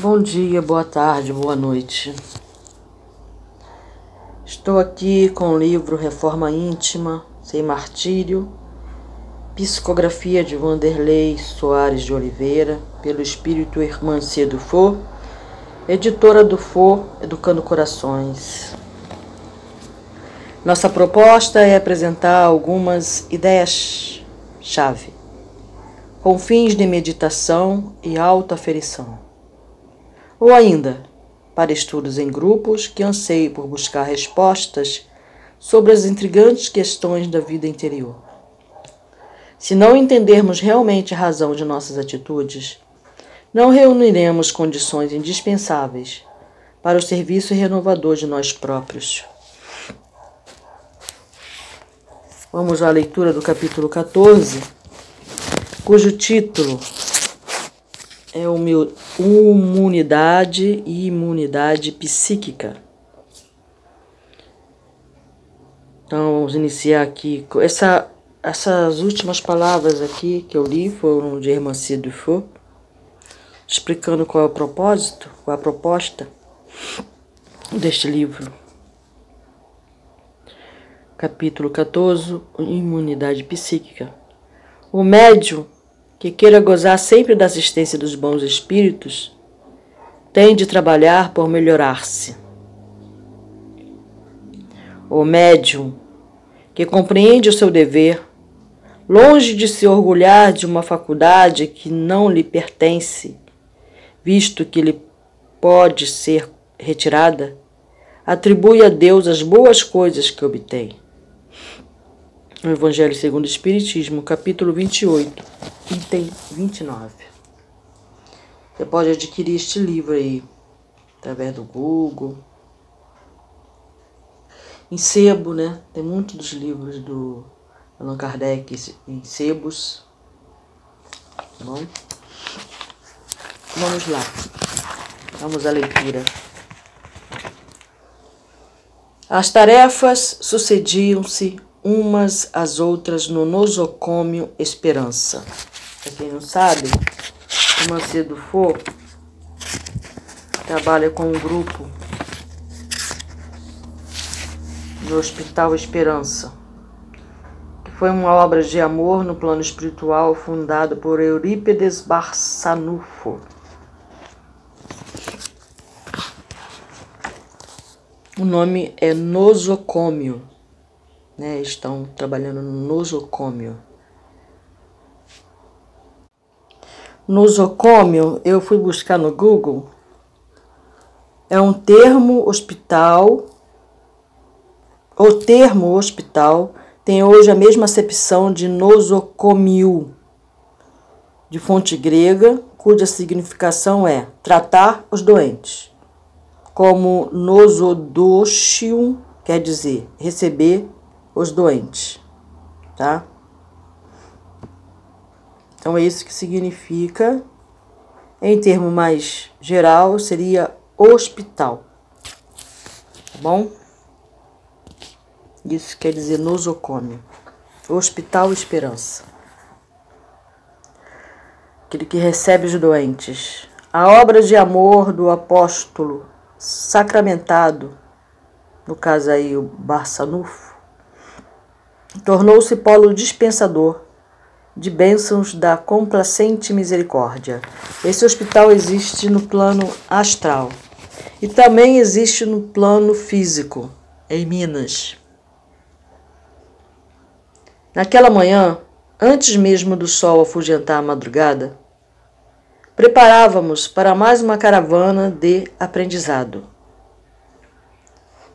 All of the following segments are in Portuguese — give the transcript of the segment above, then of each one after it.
Bom dia, boa tarde, boa noite. Estou aqui com o livro Reforma Íntima, Sem Martírio, psicografia de Vanderlei Soares de Oliveira, pelo Espírito Irmã Cedo For, editora do For, Educando Corações. Nossa proposta é apresentar algumas ideias-chave, com fins de meditação e autoaferição ou ainda para estudos em grupos que anseiem por buscar respostas sobre as intrigantes questões da vida interior. Se não entendermos realmente a razão de nossas atitudes, não reuniremos condições indispensáveis para o serviço renovador de nós próprios. Vamos à leitura do capítulo 14, cujo título é imunidade e imunidade psíquica. Então vamos iniciar aqui. Essa, essas últimas palavras aqui que eu li foram de Hermancy Dufour, explicando qual é o propósito, qual é a proposta deste livro. Capítulo 14 Imunidade psíquica. O médium que queira gozar sempre da assistência dos bons espíritos, tem de trabalhar por melhorar-se. O médium, que compreende o seu dever, longe de se orgulhar de uma faculdade que não lhe pertence, visto que lhe pode ser retirada, atribui a Deus as boas coisas que obtém no Evangelho segundo o Espiritismo, capítulo 28, item 29. Você pode adquirir este livro aí, através do Google. Em sebo, né? Tem muitos dos livros do Allan Kardec em sebos. Tá bom? Vamos lá. Vamos à leitura. As tarefas sucediam-se umas às outras no nosocômio Esperança. Para quem não sabe, o Macedo For trabalha com um grupo no Hospital Esperança, que foi uma obra de amor no plano espiritual fundada por Eurípides Barçanufo. O nome é nosocômio né, estão trabalhando no nosocômio. Nosocômio, eu fui buscar no Google, é um termo hospital. O termo hospital tem hoje a mesma acepção de nosocomio, de fonte grega, cuja significação é tratar os doentes, como nosodoshium quer dizer receber os doentes, tá? Então é isso que significa, em termo mais geral, seria hospital, tá bom? Isso quer dizer nosocômio, Hospital Esperança. Aquele que recebe os doentes. A obra de amor do apóstolo sacramentado, no caso aí o Barçanufo, tornou-se polo dispensador de bênçãos da complacente misericórdia. Esse hospital existe no plano astral e também existe no plano físico, em Minas. Naquela manhã, antes mesmo do sol afugentar a madrugada, preparávamos para mais uma caravana de aprendizado.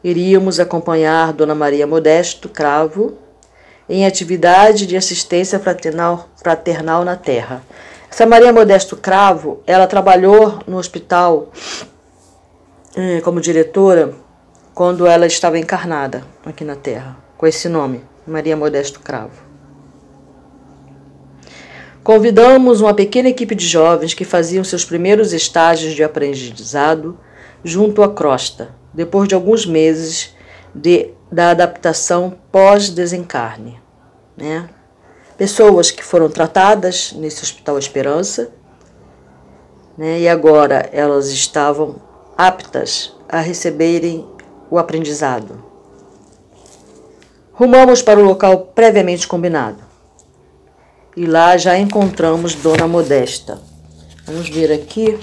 Iríamos acompanhar Dona Maria Modesto Cravo em atividade de assistência fraternal, fraternal na Terra. Essa Maria Modesto Cravo, ela trabalhou no hospital eh, como diretora quando ela estava encarnada aqui na Terra, com esse nome, Maria Modesto Cravo. Convidamos uma pequena equipe de jovens que faziam seus primeiros estágios de aprendizado junto à crosta, depois de alguns meses de da adaptação pós-desencarne. Né? Pessoas que foram tratadas nesse Hospital Esperança né? e agora elas estavam aptas a receberem o aprendizado. Rumamos para o local previamente combinado. E lá já encontramos Dona Modesta. Vamos ver aqui.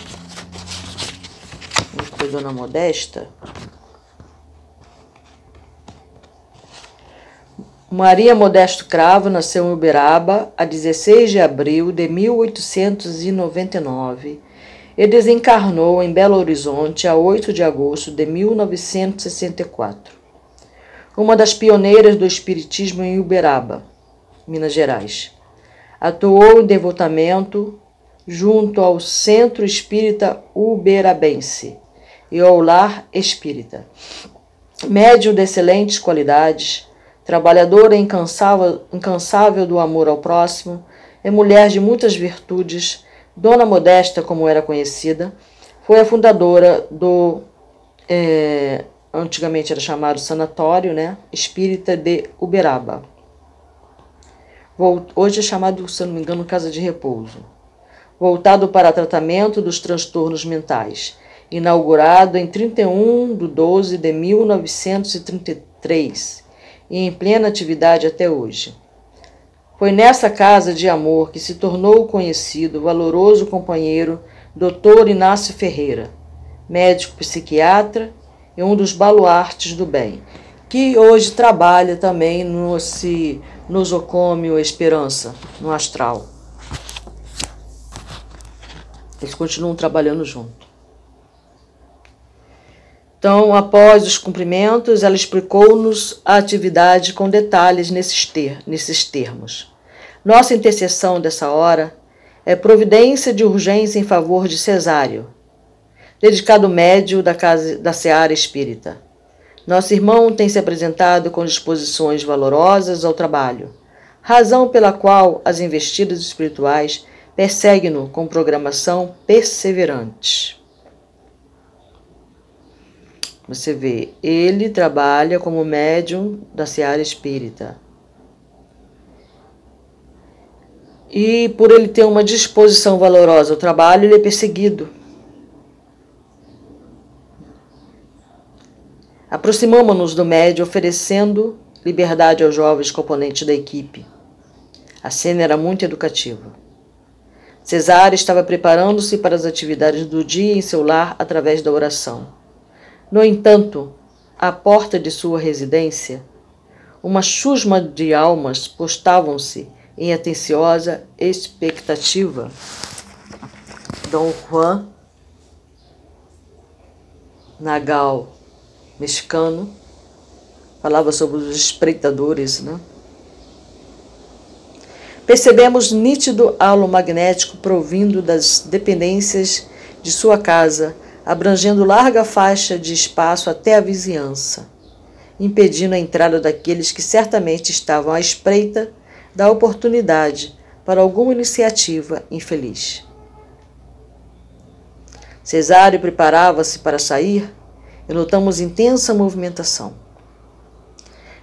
Foi Dona Modesta. Maria Modesto Cravo nasceu em Uberaba a 16 de abril de 1899 e desencarnou em Belo Horizonte a 8 de agosto de 1964. Uma das pioneiras do espiritismo em Uberaba, Minas Gerais. Atuou em devotamento junto ao Centro Espírita Uberabense e ao Lar Espírita. Médio de excelentes qualidades, trabalhadora incansável, incansável do amor ao próximo, é mulher de muitas virtudes, Dona Modesta, como era conhecida, foi a fundadora do, é, antigamente era chamado Sanatório né, Espírita de Uberaba. Hoje é chamado, se não me engano, Casa de Repouso. Voltado para tratamento dos transtornos mentais. Inaugurado em 31 de 12 de 1933 e em plena atividade até hoje. Foi nessa casa de amor que se tornou conhecido o valoroso companheiro Dr. Inácio Ferreira, médico psiquiatra e um dos baluartes do bem, que hoje trabalha também no nosocômio Esperança, no astral. Eles continuam trabalhando junto. Então, após os cumprimentos, ela explicou-nos a atividade com detalhes nesses, ter, nesses termos. Nossa intercessão dessa hora é providência de urgência em favor de Cesário, dedicado médio da, casa, da Seara Espírita. Nosso irmão tem se apresentado com disposições valorosas ao trabalho, razão pela qual as investidas espirituais perseguem-no com programação perseverante. Você vê, ele trabalha como médium da seara espírita. E por ele ter uma disposição valorosa ao trabalho, ele é perseguido. Aproximamos-nos do médio oferecendo liberdade aos jovens componentes da equipe. A cena era muito educativa. Cesário estava preparando-se para as atividades do dia em seu lar através da oração. No entanto, à porta de sua residência, uma chusma de almas postavam-se em atenciosa expectativa. Dom Juan Nagal, mexicano, falava sobre os espreitadores, né? Percebemos nítido halo magnético provindo das dependências de sua casa abrangendo larga faixa de espaço até a vizinhança, impedindo a entrada daqueles que certamente estavam à espreita da oportunidade para alguma iniciativa infeliz. Cesário preparava-se para sair e notamos intensa movimentação.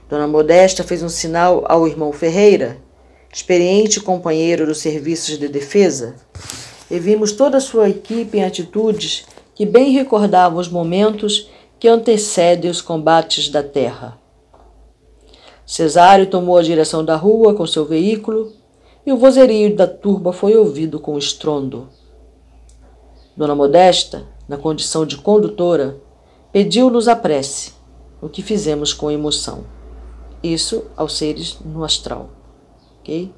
Dona Modesta fez um sinal ao irmão Ferreira, experiente companheiro dos serviços de defesa, e vimos toda a sua equipe em atitudes que bem recordava os momentos que antecedem os combates da terra. Cesário tomou a direção da rua com seu veículo e o vozerio da turba foi ouvido com estrondo. Dona Modesta, na condição de condutora, pediu-nos a prece, o que fizemos com emoção. Isso aos seres no astral. ok?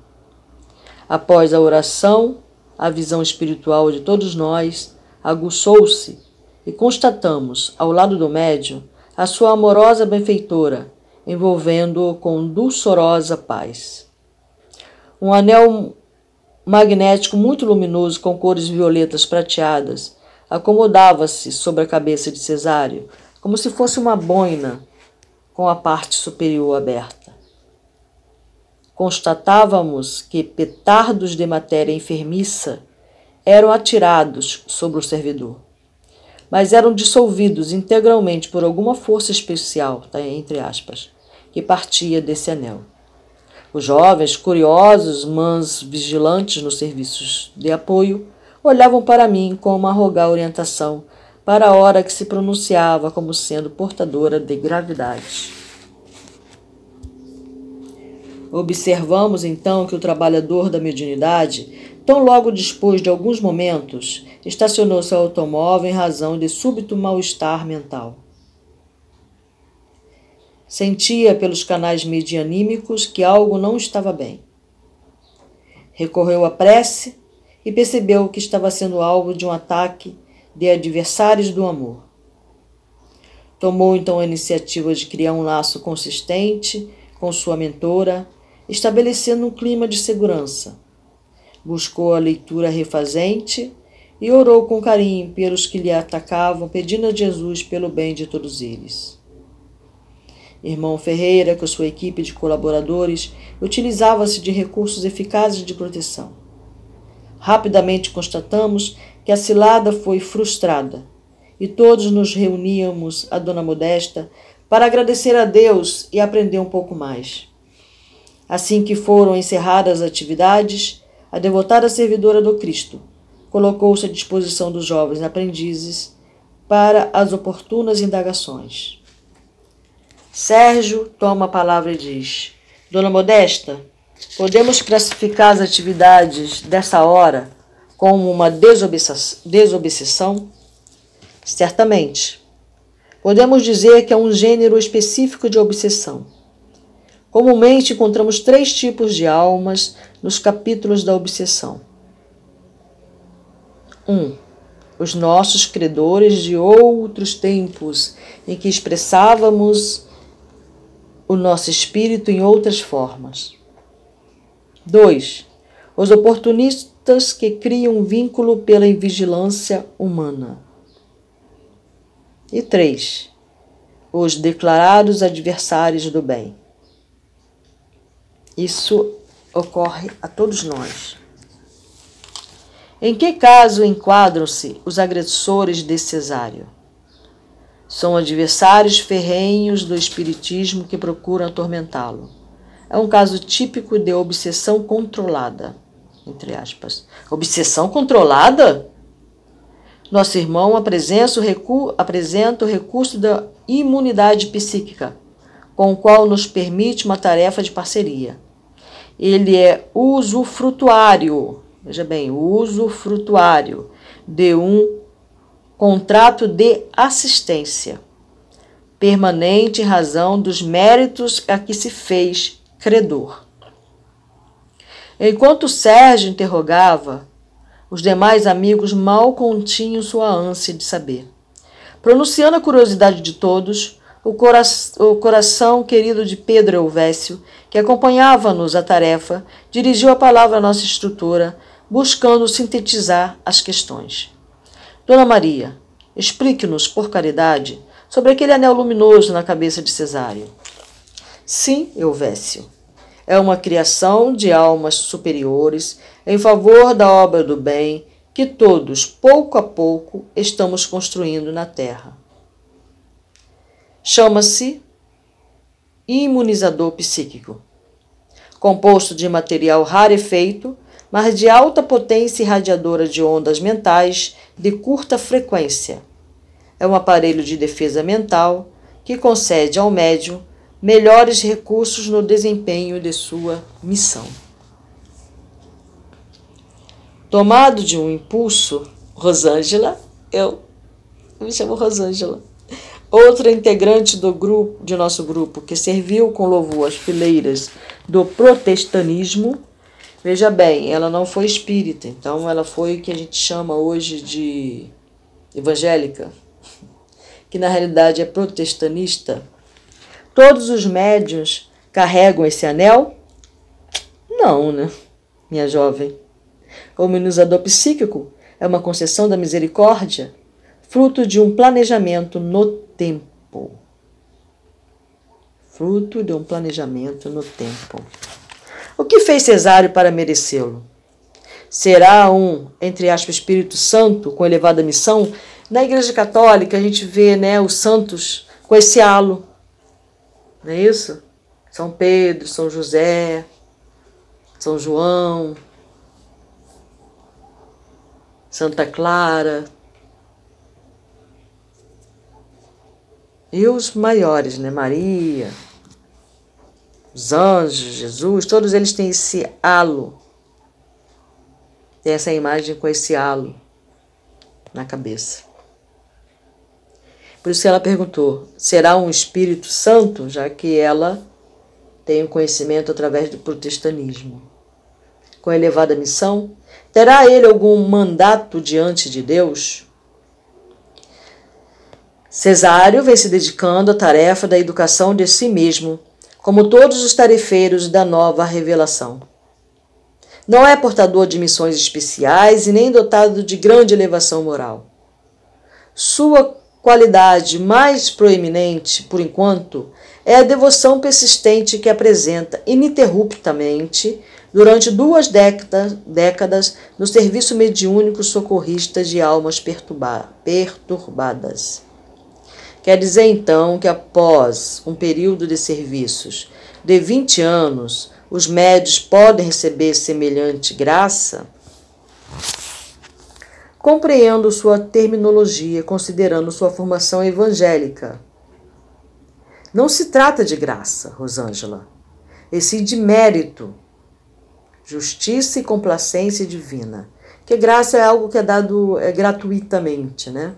Após a oração, a visão espiritual de todos nós aguçou-se e constatamos, ao lado do médium, a sua amorosa benfeitora, envolvendo-o com dulçorosa paz. Um anel magnético muito luminoso com cores violetas prateadas acomodava-se sobre a cabeça de Cesário, como se fosse uma boina com a parte superior aberta. Constatávamos que petardos de matéria enfermiça eram atirados sobre o servidor, mas eram dissolvidos integralmente por alguma força especial, tá, entre aspas, que partia desse anel. Os jovens, curiosos, mas vigilantes nos serviços de apoio, olhavam para mim com uma rogar orientação para a hora que se pronunciava como sendo portadora de gravidade. Observamos então que o trabalhador da mediunidade, tão logo depois de alguns momentos, estacionou seu automóvel em razão de súbito mal-estar mental. Sentia pelos canais medianímicos que algo não estava bem. Recorreu à prece e percebeu que estava sendo alvo de um ataque de adversários do amor. Tomou então a iniciativa de criar um laço consistente com sua mentora, estabelecendo um clima de segurança. Buscou a leitura refazente e orou com carinho pelos que lhe atacavam, pedindo a Jesus pelo bem de todos eles. Irmão Ferreira, com sua equipe de colaboradores, utilizava-se de recursos eficazes de proteção. Rapidamente constatamos que a cilada foi frustrada e todos nos reuníamos a Dona Modesta para agradecer a Deus e aprender um pouco mais. Assim que foram encerradas as atividades, a devotada servidora do Cristo colocou-se à disposição dos jovens aprendizes para as oportunas indagações. Sérgio toma a palavra e diz: Dona Modesta, podemos classificar as atividades dessa hora como uma desobsessão? Certamente. Podemos dizer que é um gênero específico de obsessão. Comumente encontramos três tipos de almas nos capítulos da obsessão. 1. Um, os nossos credores de outros tempos, em que expressávamos o nosso espírito em outras formas. 2. Os oportunistas que criam vínculo pela invigilância humana. E 3. Os declarados adversários do bem. Isso ocorre a todos nós. Em que caso enquadram-se os agressores de Cesário? São adversários ferrenhos do espiritismo que procuram atormentá-lo. É um caso típico de obsessão controlada, entre aspas. Obsessão controlada? Nosso irmão apresenta o, recu apresenta o recurso da imunidade psíquica, com o qual nos permite uma tarefa de parceria. Ele é usufrutuário, veja bem, usufrutuário de um contrato de assistência, permanente em razão dos méritos a que se fez credor. Enquanto Sérgio interrogava, os demais amigos mal continham sua ânsia de saber. Pronunciando a curiosidade de todos, o, cora o coração querido de Pedro Elvésio, que acompanhava-nos a tarefa, dirigiu a palavra à nossa instrutora, buscando sintetizar as questões. Dona Maria, explique-nos, por caridade, sobre aquele anel luminoso na cabeça de Cesário. Sim, Elvésio. É uma criação de almas superiores em favor da obra do bem que todos, pouco a pouco, estamos construindo na Terra. Chama-se imunizador psíquico. Composto de material rarefeito, mas de alta potência irradiadora de ondas mentais de curta frequência. É um aparelho de defesa mental que concede ao médium melhores recursos no desempenho de sua missão. Tomado de um impulso, Rosângela, eu, eu me chamo Rosângela, outra integrante do grupo de nosso grupo que serviu com louvor as fileiras do protestanismo, Veja bem, ela não foi espírita, então ela foi o que a gente chama hoje de evangélica, que na realidade é protestanista. Todos os médios carregam esse anel? Não, né, minha jovem? O imunizador psíquico é uma concessão da misericórdia, fruto de um planejamento no tempo. Fruto de um planejamento no tempo. O que fez Cesário para merecê-lo? Será um, entre aspas, Espírito Santo com elevada missão? Na Igreja Católica a gente vê né, os santos com esse halo, não é isso? São Pedro, São José, São João, Santa Clara. E os maiores, né? Maria, os anjos, Jesus, todos eles têm esse halo. Tem essa imagem com esse halo na cabeça. Por isso ela perguntou: será um Espírito Santo, já que ela tem o conhecimento através do protestantismo? Com elevada missão, terá ele algum mandato diante de Deus? Cesário vem se dedicando à tarefa da educação de si mesmo, como todos os tarefeiros da nova revelação. Não é portador de missões especiais e nem dotado de grande elevação moral. Sua qualidade mais proeminente, por enquanto, é a devoção persistente que apresenta ininterruptamente durante duas décadas, décadas no serviço mediúnico socorrista de almas perturbadas. Quer dizer então que após um período de serviços de 20 anos, os médios podem receber semelhante graça? Compreendo sua terminologia considerando sua formação evangélica. Não se trata de graça, Rosângela, e sim de mérito, justiça e complacência divina. Que graça é algo que é dado é, gratuitamente, né?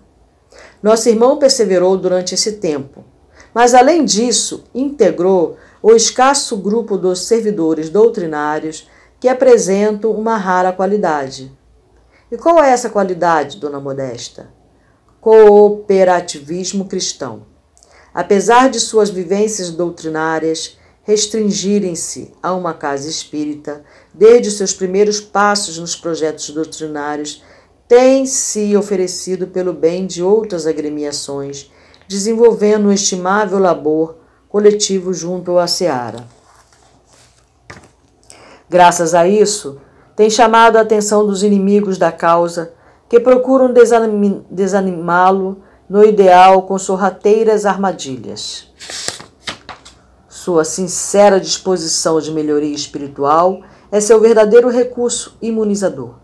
Nosso irmão perseverou durante esse tempo, mas além disso, integrou o escasso grupo dos servidores doutrinários que apresentam uma rara qualidade e qual é essa qualidade, dona Modesta? Cooperativismo cristão. Apesar de suas vivências doutrinárias restringirem-se a uma casa espírita, desde seus primeiros passos nos projetos doutrinários, tem se oferecido pelo bem de outras agremiações, desenvolvendo um estimável labor coletivo junto à Seara. Graças a isso, tem chamado a atenção dos inimigos da causa, que procuram desanimá-lo no ideal com sorrateiras armadilhas. Sua sincera disposição de melhoria espiritual é seu verdadeiro recurso imunizador.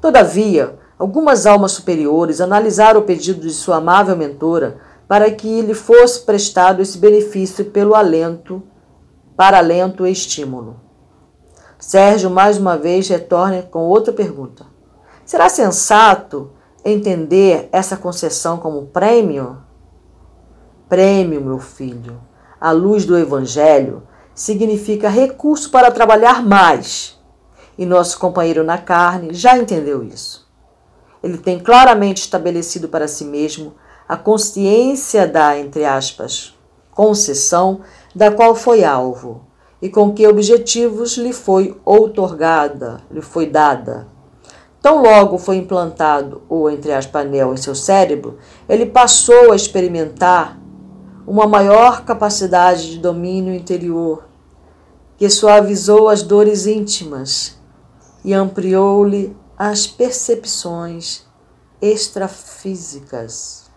Todavia, algumas almas superiores analisaram o pedido de sua amável mentora para que lhe fosse prestado esse benefício pelo alento, para alento e estímulo. Sérgio mais uma vez retorna com outra pergunta. Será sensato entender essa concessão como prêmio? Prêmio, meu filho, à luz do Evangelho, significa recurso para trabalhar mais. E nosso companheiro na carne já entendeu isso. Ele tem claramente estabelecido para si mesmo a consciência da, entre aspas, concessão da qual foi alvo e com que objetivos lhe foi outorgada, lhe foi dada. Tão logo foi implantado o entre as anel em seu cérebro, ele passou a experimentar uma maior capacidade de domínio interior, que suavizou as dores íntimas e ampliou-lhe as percepções extrafísicas.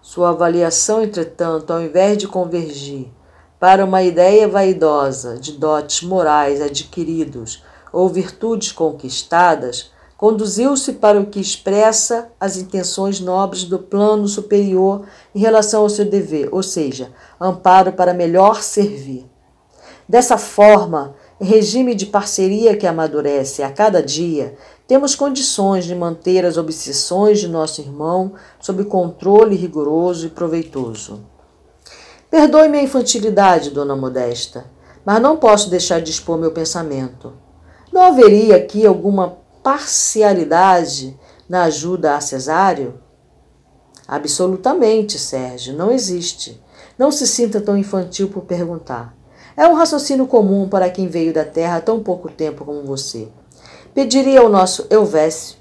Sua avaliação, entretanto, ao invés de convergir para uma ideia vaidosa de dotes morais adquiridos ou virtudes conquistadas, conduziu-se para o que expressa as intenções nobres do plano superior em relação ao seu dever, ou seja, amparo para melhor servir. Dessa forma, regime de parceria que amadurece a cada dia, temos condições de manter as obsessões de nosso irmão sob controle rigoroso e proveitoso. Perdoe minha infantilidade, dona Modesta, mas não posso deixar de expor meu pensamento. Não haveria aqui alguma parcialidade na ajuda a Cesário? Absolutamente, Sérgio, não existe. Não se sinta tão infantil por perguntar. É um raciocínio comum para quem veio da Terra há tão pouco tempo como você. Pediria ao nosso Elvésio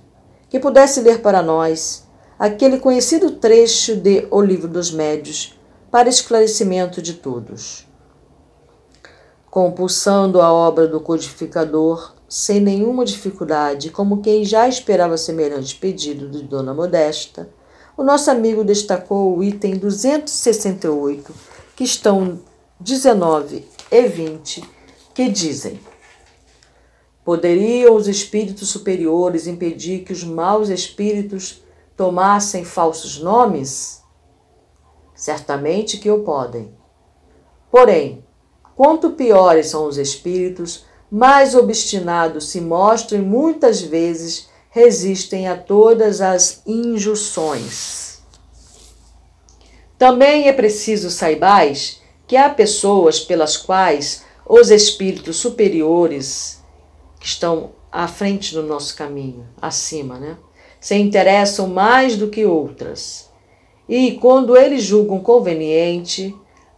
que pudesse ler para nós aquele conhecido trecho de O Livro dos Médios para esclarecimento de todos. Compulsando a obra do codificador sem nenhuma dificuldade, como quem já esperava semelhante pedido de Dona Modesta, o nosso amigo destacou o item 268, que estão 19 e 20, que dizem: Poderiam os espíritos superiores impedir que os maus espíritos tomassem falsos nomes? Certamente que o podem. Porém, quanto piores são os espíritos, mais obstinados se mostram e muitas vezes resistem a todas as injunções. Também é preciso saibais que há pessoas pelas quais os espíritos superiores que estão à frente do nosso caminho, acima, né? Se interessam mais do que outras. E quando eles julgam conveniente,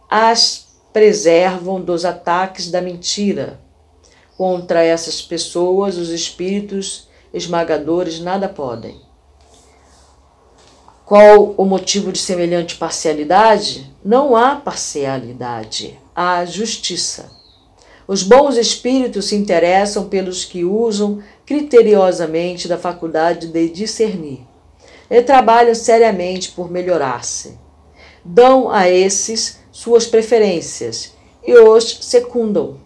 as preservam dos ataques da mentira. Contra essas pessoas, os espíritos esmagadores nada podem. Qual o motivo de semelhante parcialidade? Não há parcialidade, há justiça. Os bons espíritos se interessam pelos que usam criteriosamente da faculdade de discernir e trabalham seriamente por melhorar-se. Dão a esses suas preferências e os secundam.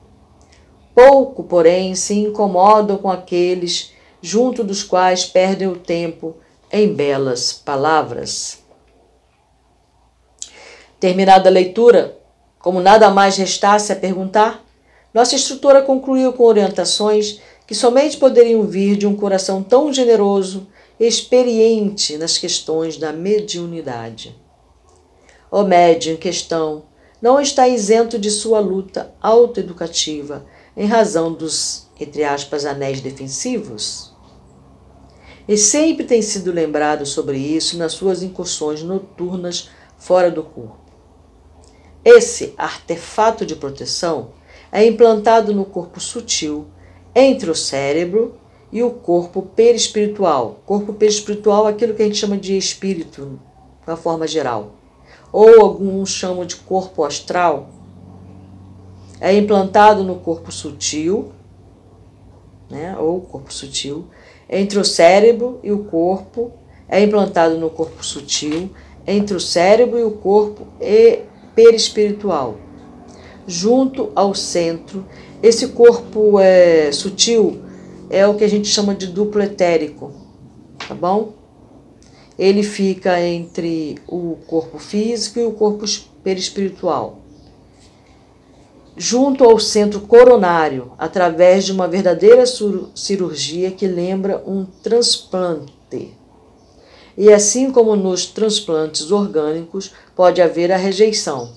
Pouco, porém, se incomodam com aqueles junto dos quais perdem o tempo em belas palavras. Terminada a leitura, como nada mais restasse a perguntar, nossa instrutora concluiu com orientações que somente poderiam vir de um coração tão generoso e experiente nas questões da mediunidade. O médium em questão não está isento de sua luta autoeducativa em razão dos, entre aspas, anéis defensivos? E sempre tem sido lembrado sobre isso nas suas incursões noturnas fora do corpo. Esse artefato de proteção é implantado no corpo sutil, entre o cérebro e o corpo perispiritual. Corpo perispiritual é aquilo que a gente chama de espírito, uma forma geral. Ou alguns chamam de corpo astral, é implantado no corpo sutil, né, ou corpo sutil, entre o cérebro e o corpo, é implantado no corpo sutil, entre o cérebro e o corpo e perispiritual. Junto ao centro, esse corpo é, sutil é o que a gente chama de duplo etérico, tá bom? ele fica entre o corpo físico e o corpo perispiritual, junto ao centro coronário, através de uma verdadeira cirurgia que lembra um transplante. E assim como nos transplantes orgânicos, pode haver a rejeição.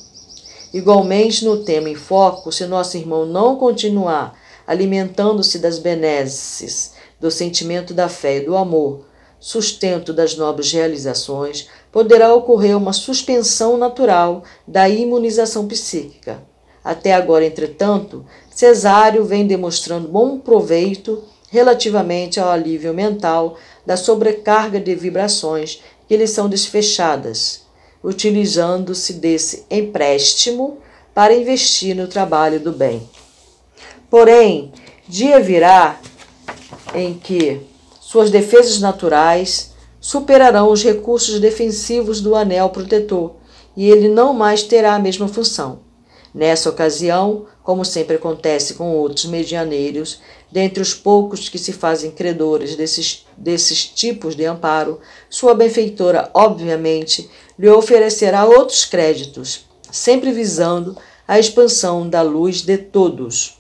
Igualmente, no tema em foco, se nosso irmão não continuar alimentando-se das benesses, do sentimento da fé e do amor, sustento das nobres realizações, poderá ocorrer uma suspensão natural da imunização psíquica. Até agora, entretanto, Cesário vem demonstrando bom proveito relativamente ao alívio mental da sobrecarga de vibrações que lhe são desfechadas, utilizando-se desse empréstimo para investir no trabalho do bem. Porém, dia virá em que suas defesas naturais superarão os recursos defensivos do anel protetor e ele não mais terá a mesma função. Nessa ocasião, como sempre acontece com outros medianeiros, dentre os poucos que se fazem credores desses, desses tipos de amparo, sua benfeitora, obviamente, lhe oferecerá outros créditos, sempre visando a expansão da luz de todos.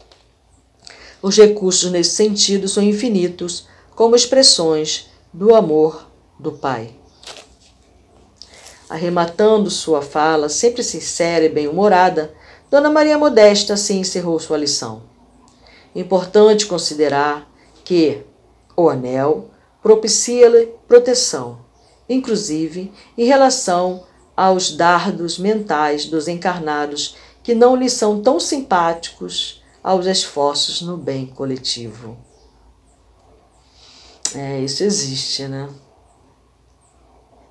Os recursos nesse sentido são infinitos, como expressões do amor do Pai. Arrematando sua fala, sempre sincera e bem-humorada, Dona Maria Modesta assim encerrou sua lição. Importante considerar que o anel propicia-lhe proteção, inclusive em relação aos dardos mentais dos encarnados que não lhe são tão simpáticos aos esforços no bem coletivo. É, isso existe, né?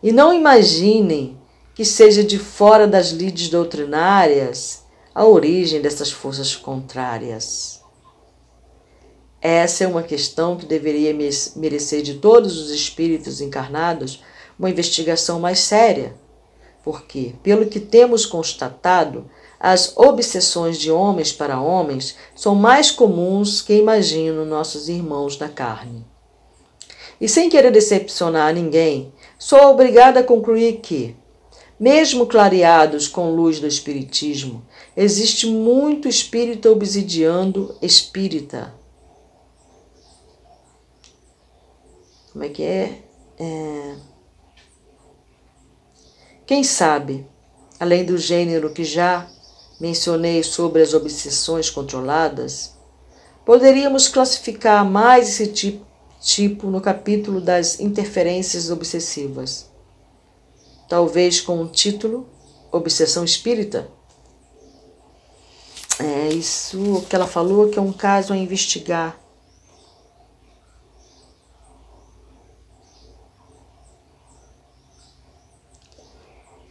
E não imaginem que seja de fora das lides doutrinárias a origem dessas forças contrárias. Essa é uma questão que deveria merecer de todos os espíritos encarnados uma investigação mais séria, porque, pelo que temos constatado, as obsessões de homens para homens são mais comuns que imagino nossos irmãos da carne. E sem querer decepcionar ninguém, sou obrigada a concluir que, mesmo clareados com luz do Espiritismo, existe muito espírita obsidiando espírita. Como é que é? é... Quem sabe, além do gênero que já mencionei sobre as obsessões controladas, poderíamos classificar mais esse tipo, tipo no capítulo das interferências obsessivas. Talvez com o título Obsessão Espírita? É isso que ela falou que é um caso a investigar.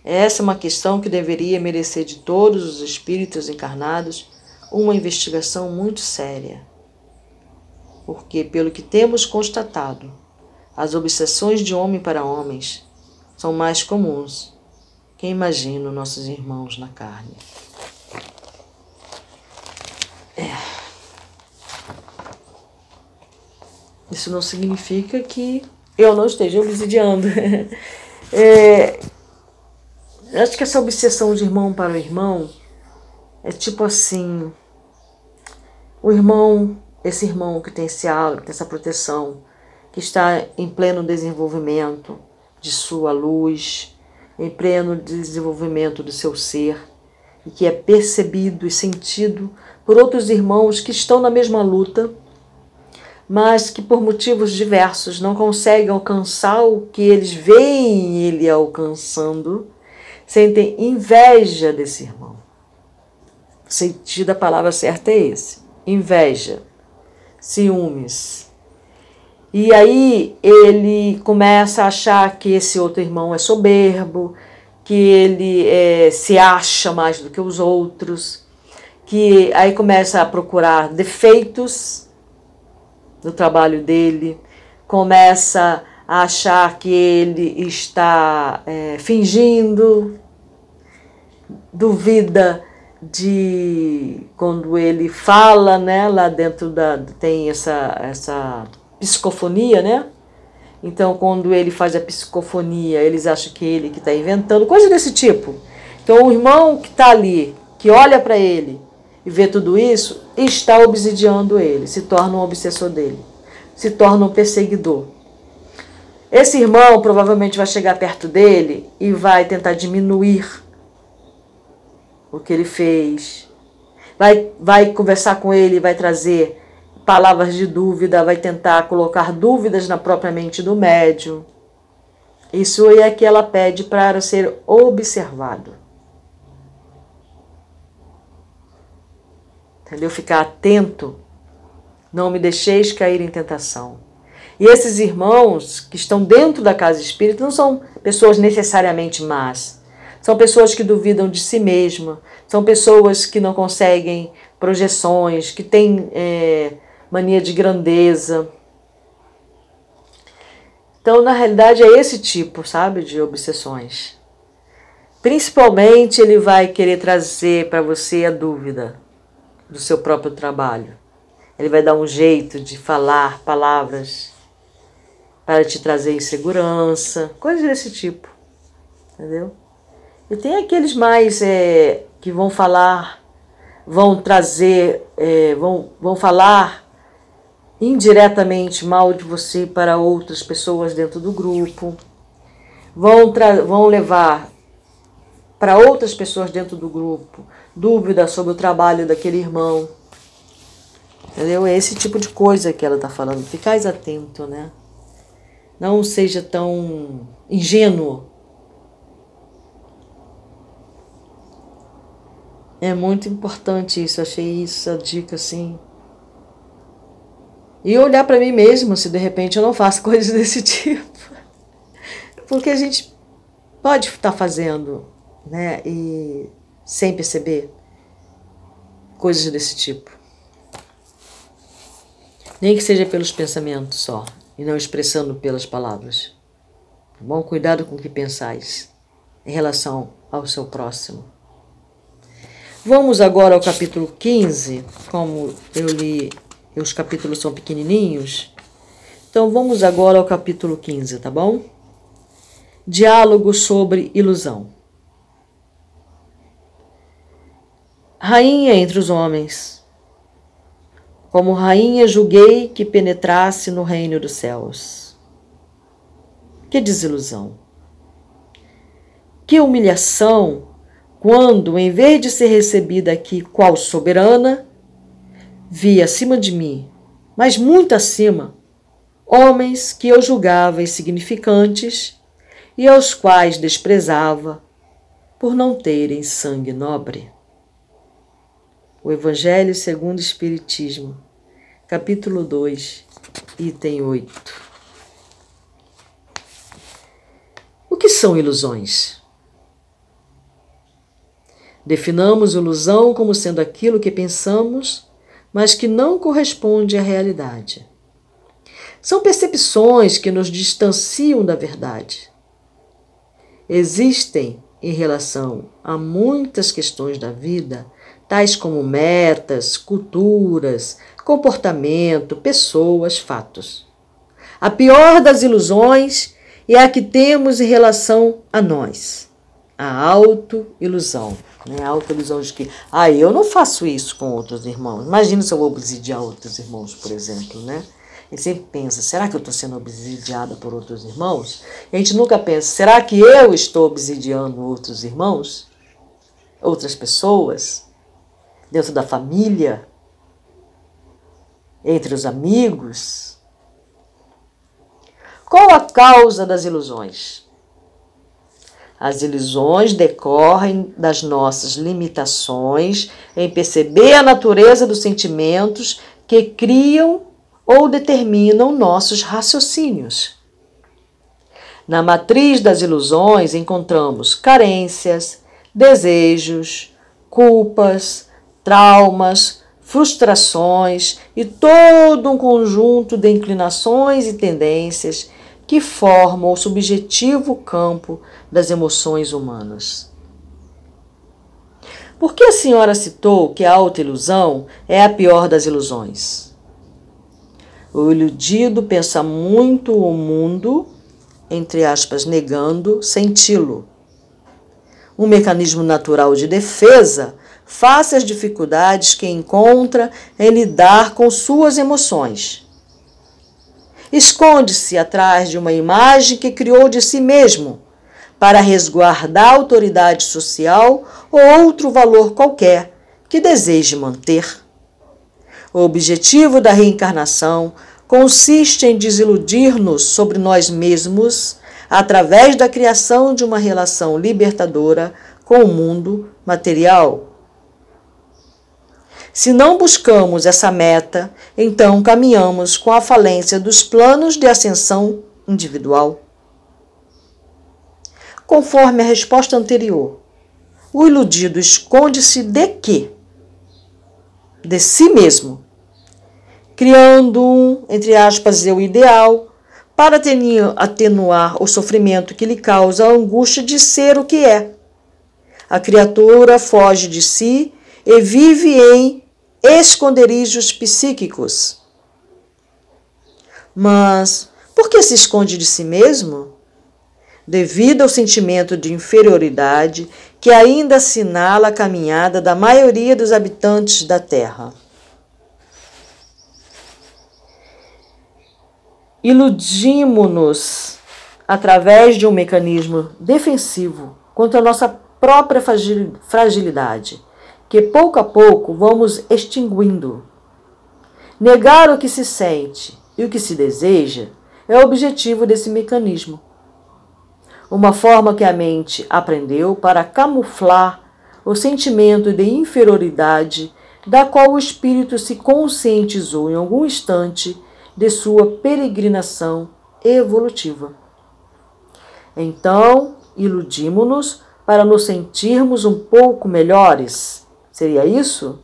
Essa é uma questão que deveria merecer de todos os espíritos encarnados uma investigação muito séria. Porque, pelo que temos constatado, as obsessões de homem para homens são mais comuns que imagino nossos irmãos na carne. É. Isso não significa que eu não esteja obsidiando. é, acho que essa obsessão de irmão para o irmão é tipo assim: o irmão, esse irmão que tem esse halo, que tem essa proteção, que está em pleno desenvolvimento de sua luz, em pleno desenvolvimento do seu ser, e que é percebido e sentido por outros irmãos que estão na mesma luta, mas que por motivos diversos não conseguem alcançar o que eles veem ele alcançando sentem inveja desse irmão. O sentido da palavra certa é esse: inveja, ciúmes. E aí ele começa a achar que esse outro irmão é soberbo, que ele é, se acha mais do que os outros, que aí começa a procurar defeitos no trabalho dele, começa a achar que ele está é, fingindo, duvida de quando ele fala, né? Lá dentro da tem essa essa psicofonia, né? Então, quando ele faz a psicofonia, eles acham que ele que está inventando, coisa desse tipo. Então, o irmão que está ali, que olha para ele e vê tudo isso, está obsidiando ele, se torna um obsessor dele, se torna um perseguidor. Esse irmão provavelmente vai chegar perto dele e vai tentar diminuir o que ele fez. Vai, vai conversar com ele, vai trazer palavras de dúvida, vai tentar colocar dúvidas na própria mente do médium. Isso é que ela pede para ser observado. Entendeu? Ficar atento. Não me deixeis cair em tentação. E esses irmãos que estão dentro da casa espírita não são pessoas necessariamente más. São pessoas que duvidam de si mesma, são pessoas que não conseguem projeções, que têm é, mania de grandeza. Então, na realidade, é esse tipo, sabe, de obsessões. Principalmente, ele vai querer trazer para você a dúvida do seu próprio trabalho. Ele vai dar um jeito de falar palavras para te trazer insegurança, coisas desse tipo, entendeu? E tem aqueles mais é, que vão falar, vão trazer, é, vão, vão falar indiretamente mal de você para outras pessoas dentro do grupo, vão, vão levar para outras pessoas dentro do grupo dúvida sobre o trabalho daquele irmão. Entendeu? É esse tipo de coisa que ela está falando. Ficais atento, né? Não seja tão ingênuo. É muito importante isso, achei isso, a dica assim. E olhar para mim mesmo se de repente eu não faço coisas desse tipo. Porque a gente pode estar tá fazendo, né? E sem perceber coisas desse tipo. Nem que seja pelos pensamentos só e não expressando pelas palavras. Bom cuidado com o que pensais em relação ao seu próximo. Vamos agora ao capítulo 15, como eu li, os capítulos são pequenininhos. Então vamos agora ao capítulo 15, tá bom? Diálogo sobre ilusão. Rainha entre os homens. Como rainha julguei que penetrasse no reino dos céus. Que desilusão! Que humilhação quando, em vez de ser recebida aqui qual soberana, vi acima de mim, mas muito acima, homens que eu julgava insignificantes e aos quais desprezava por não terem sangue nobre. O Evangelho segundo o Espiritismo, capítulo 2, item 8. O que são ilusões? Definamos ilusão como sendo aquilo que pensamos, mas que não corresponde à realidade. São percepções que nos distanciam da verdade. Existem, em relação a muitas questões da vida, tais como metas, culturas, comportamento, pessoas, fatos. A pior das ilusões é a que temos em relação a nós, a auto-ilusão. Né? A autoilusão de que, ah, eu não faço isso com outros irmãos. Imagina se eu vou obsidiar outros irmãos, por exemplo, né? E sempre pensa, será que eu estou sendo obsidiada por outros irmãos? A gente nunca pensa, será que eu estou obsidiando outros irmãos? Outras pessoas? Dentro da família? Entre os amigos? Qual a causa das ilusões? As ilusões decorrem das nossas limitações em perceber a natureza dos sentimentos que criam ou determinam nossos raciocínios. Na matriz das ilusões encontramos carências, desejos, culpas, traumas, frustrações e todo um conjunto de inclinações e tendências que formam o subjetivo campo das emoções humanas. Por que a senhora citou que a autoilusão é a pior das ilusões? O iludido pensa muito o mundo, entre aspas, negando senti-lo. Um mecanismo natural de defesa face às dificuldades que encontra em lidar com suas emoções esconde-se atrás de uma imagem que criou de si mesmo, para resguardar a autoridade social ou outro valor qualquer que deseje manter. O objetivo da reencarnação consiste em desiludir-nos sobre nós mesmos através da criação de uma relação libertadora com o mundo material. Se não buscamos essa meta, então caminhamos com a falência dos planos de ascensão individual. Conforme a resposta anterior, o iludido esconde-se de quê? De si mesmo, criando um, entre aspas, eu ideal, para atenuar o sofrimento que lhe causa a angústia de ser o que é. A criatura foge de si e vive em esconderijos psíquicos. Mas por que se esconde de si mesmo? Devido ao sentimento de inferioridade que ainda assinala a caminhada da maioria dos habitantes da Terra. Iludimos-nos através de um mecanismo defensivo contra a nossa própria fragilidade que pouco a pouco vamos extinguindo. Negar o que se sente e o que se deseja é o objetivo desse mecanismo. Uma forma que a mente aprendeu para camuflar o sentimento de inferioridade da qual o espírito se conscientizou em algum instante de sua peregrinação evolutiva. Então, iludimos-nos para nos sentirmos um pouco melhores Seria isso?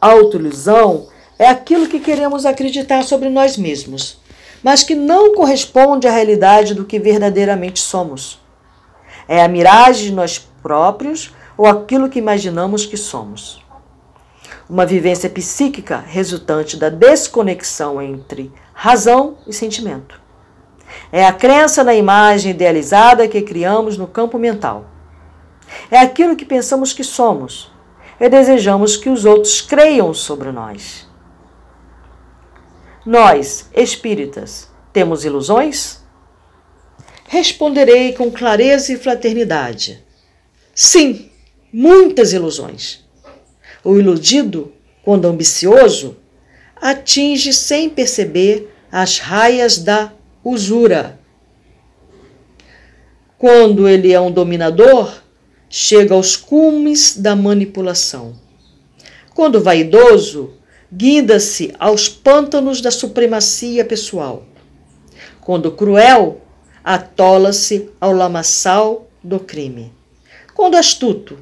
Autoilusão é aquilo que queremos acreditar sobre nós mesmos, mas que não corresponde à realidade do que verdadeiramente somos. É a miragem de nós próprios ou aquilo que imaginamos que somos. Uma vivência psíquica resultante da desconexão entre razão e sentimento. É a crença na imagem idealizada que criamos no campo mental. É aquilo que pensamos que somos e desejamos que os outros creiam sobre nós. Nós, espíritas, temos ilusões? Responderei com clareza e fraternidade. Sim, muitas ilusões. O iludido, quando ambicioso, atinge sem perceber as raias da usura. Quando ele é um dominador, chega aos cumes da manipulação. Quando vaidoso, guinda-se aos pântanos da supremacia pessoal. Quando cruel, atola-se ao lamaçal do crime. Quando astuto,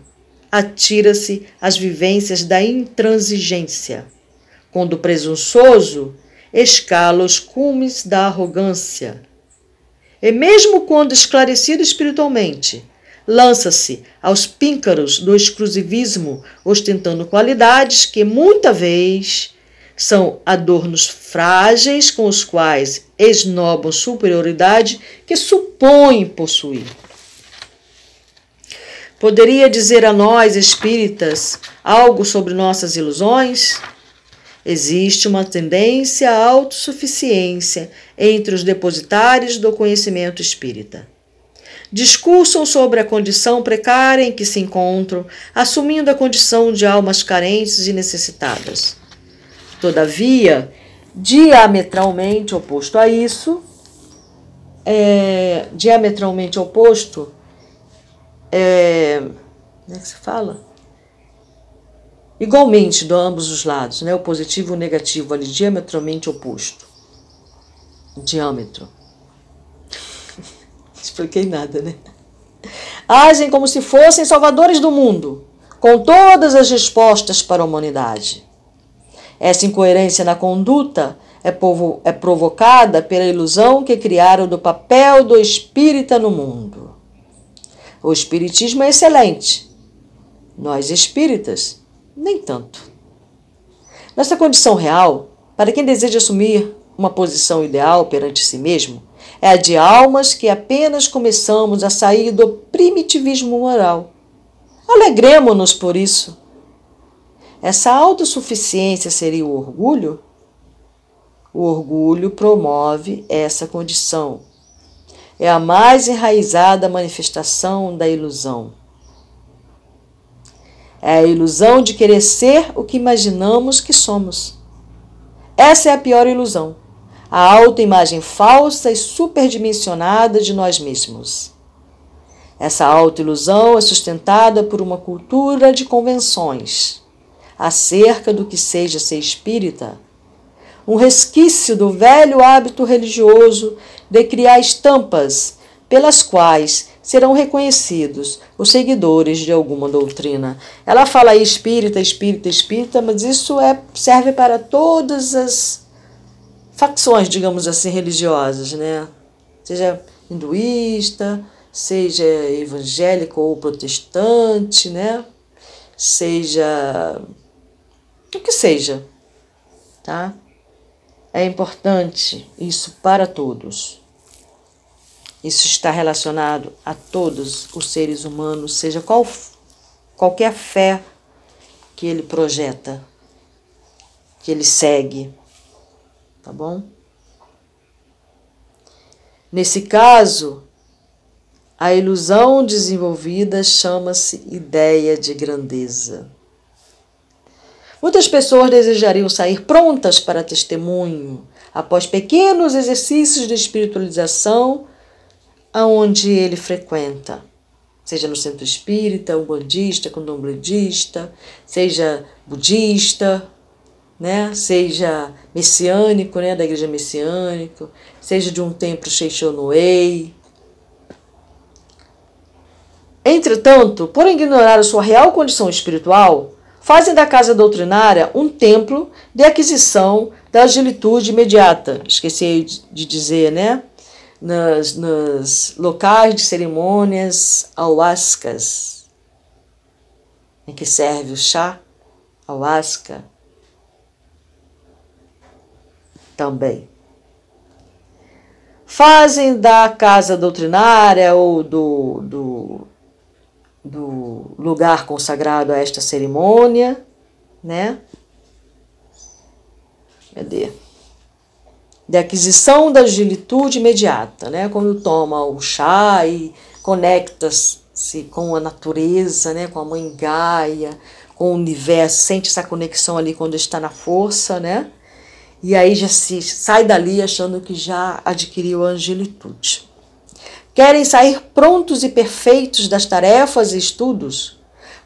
atira-se às vivências da intransigência. Quando presunçoso, escala os cumes da arrogância. E mesmo quando esclarecido espiritualmente, lança-se aos píncaros do exclusivismo, ostentando qualidades que muita vez são adornos frágeis com os quais esnobam superioridade que supõem possuir. Poderia dizer a nós, espíritas, algo sobre nossas ilusões? Existe uma tendência à autossuficiência entre os depositários do conhecimento espírita. Discursam sobre a condição precária em que se encontram, assumindo a condição de almas carentes e necessitadas. Todavia, diametralmente oposto a isso, é, diametralmente oposto, é, como é que se fala? igualmente de ambos os lados, né? o positivo e o negativo ali diametralmente oposto. Diâmetro. Expliquei nada, né? Agem como se fossem salvadores do mundo, com todas as respostas para a humanidade. Essa incoerência na conduta é, povo, é provocada pela ilusão que criaram do papel do espírita no mundo. O espiritismo é excelente. Nós espíritas nem tanto. Nessa condição real, para quem deseja assumir uma posição ideal perante si mesmo, é a de almas que apenas começamos a sair do primitivismo moral. Alegremos-nos por isso. Essa autossuficiência seria o orgulho? O orgulho promove essa condição. É a mais enraizada manifestação da ilusão. É a ilusão de querer ser o que imaginamos que somos. Essa é a pior ilusão. A autoimagem falsa e superdimensionada de nós mesmos. Essa autoilusão é sustentada por uma cultura de convenções acerca do que seja ser espírita, um resquício do velho hábito religioso de criar estampas pelas quais serão reconhecidos os seguidores de alguma doutrina. Ela fala aí espírita, espírita, espírita, mas isso é, serve para todas as facções, digamos assim, religiosas, né? Seja hinduísta, seja evangélico ou protestante, né? Seja o que seja, tá? É importante isso para todos. Isso está relacionado a todos os seres humanos, seja qual, qualquer fé que ele projeta, que ele segue. Tá bom? Nesse caso, a ilusão desenvolvida chama-se ideia de grandeza. Muitas pessoas desejariam sair prontas para testemunho após pequenos exercícios de espiritualização aonde ele frequenta, seja no centro espírita, umbandista, candomblessista, seja budista, né? seja messiânico, né? da igreja messiânica, seja de um templo Sheichonuei. Entretanto, por ignorar a sua real condição espiritual, fazem da casa doutrinária um templo de aquisição da agilitude imediata. Esqueci de dizer, né? nas, nos locais de cerimônias auascas. em que serve o chá, a ayahuasca, também. Fazem da casa doutrinária ou do, do, do lugar consagrado a esta cerimônia, né? Cadê? De aquisição da agilitude imediata, né? Quando toma o chá e conecta-se com a natureza, né? Com a mãe Gaia, com o universo, sente essa conexão ali quando está na força, né? E aí já se sai dali achando que já adquiriu a angelitude. Querem sair prontos e perfeitos das tarefas e estudos?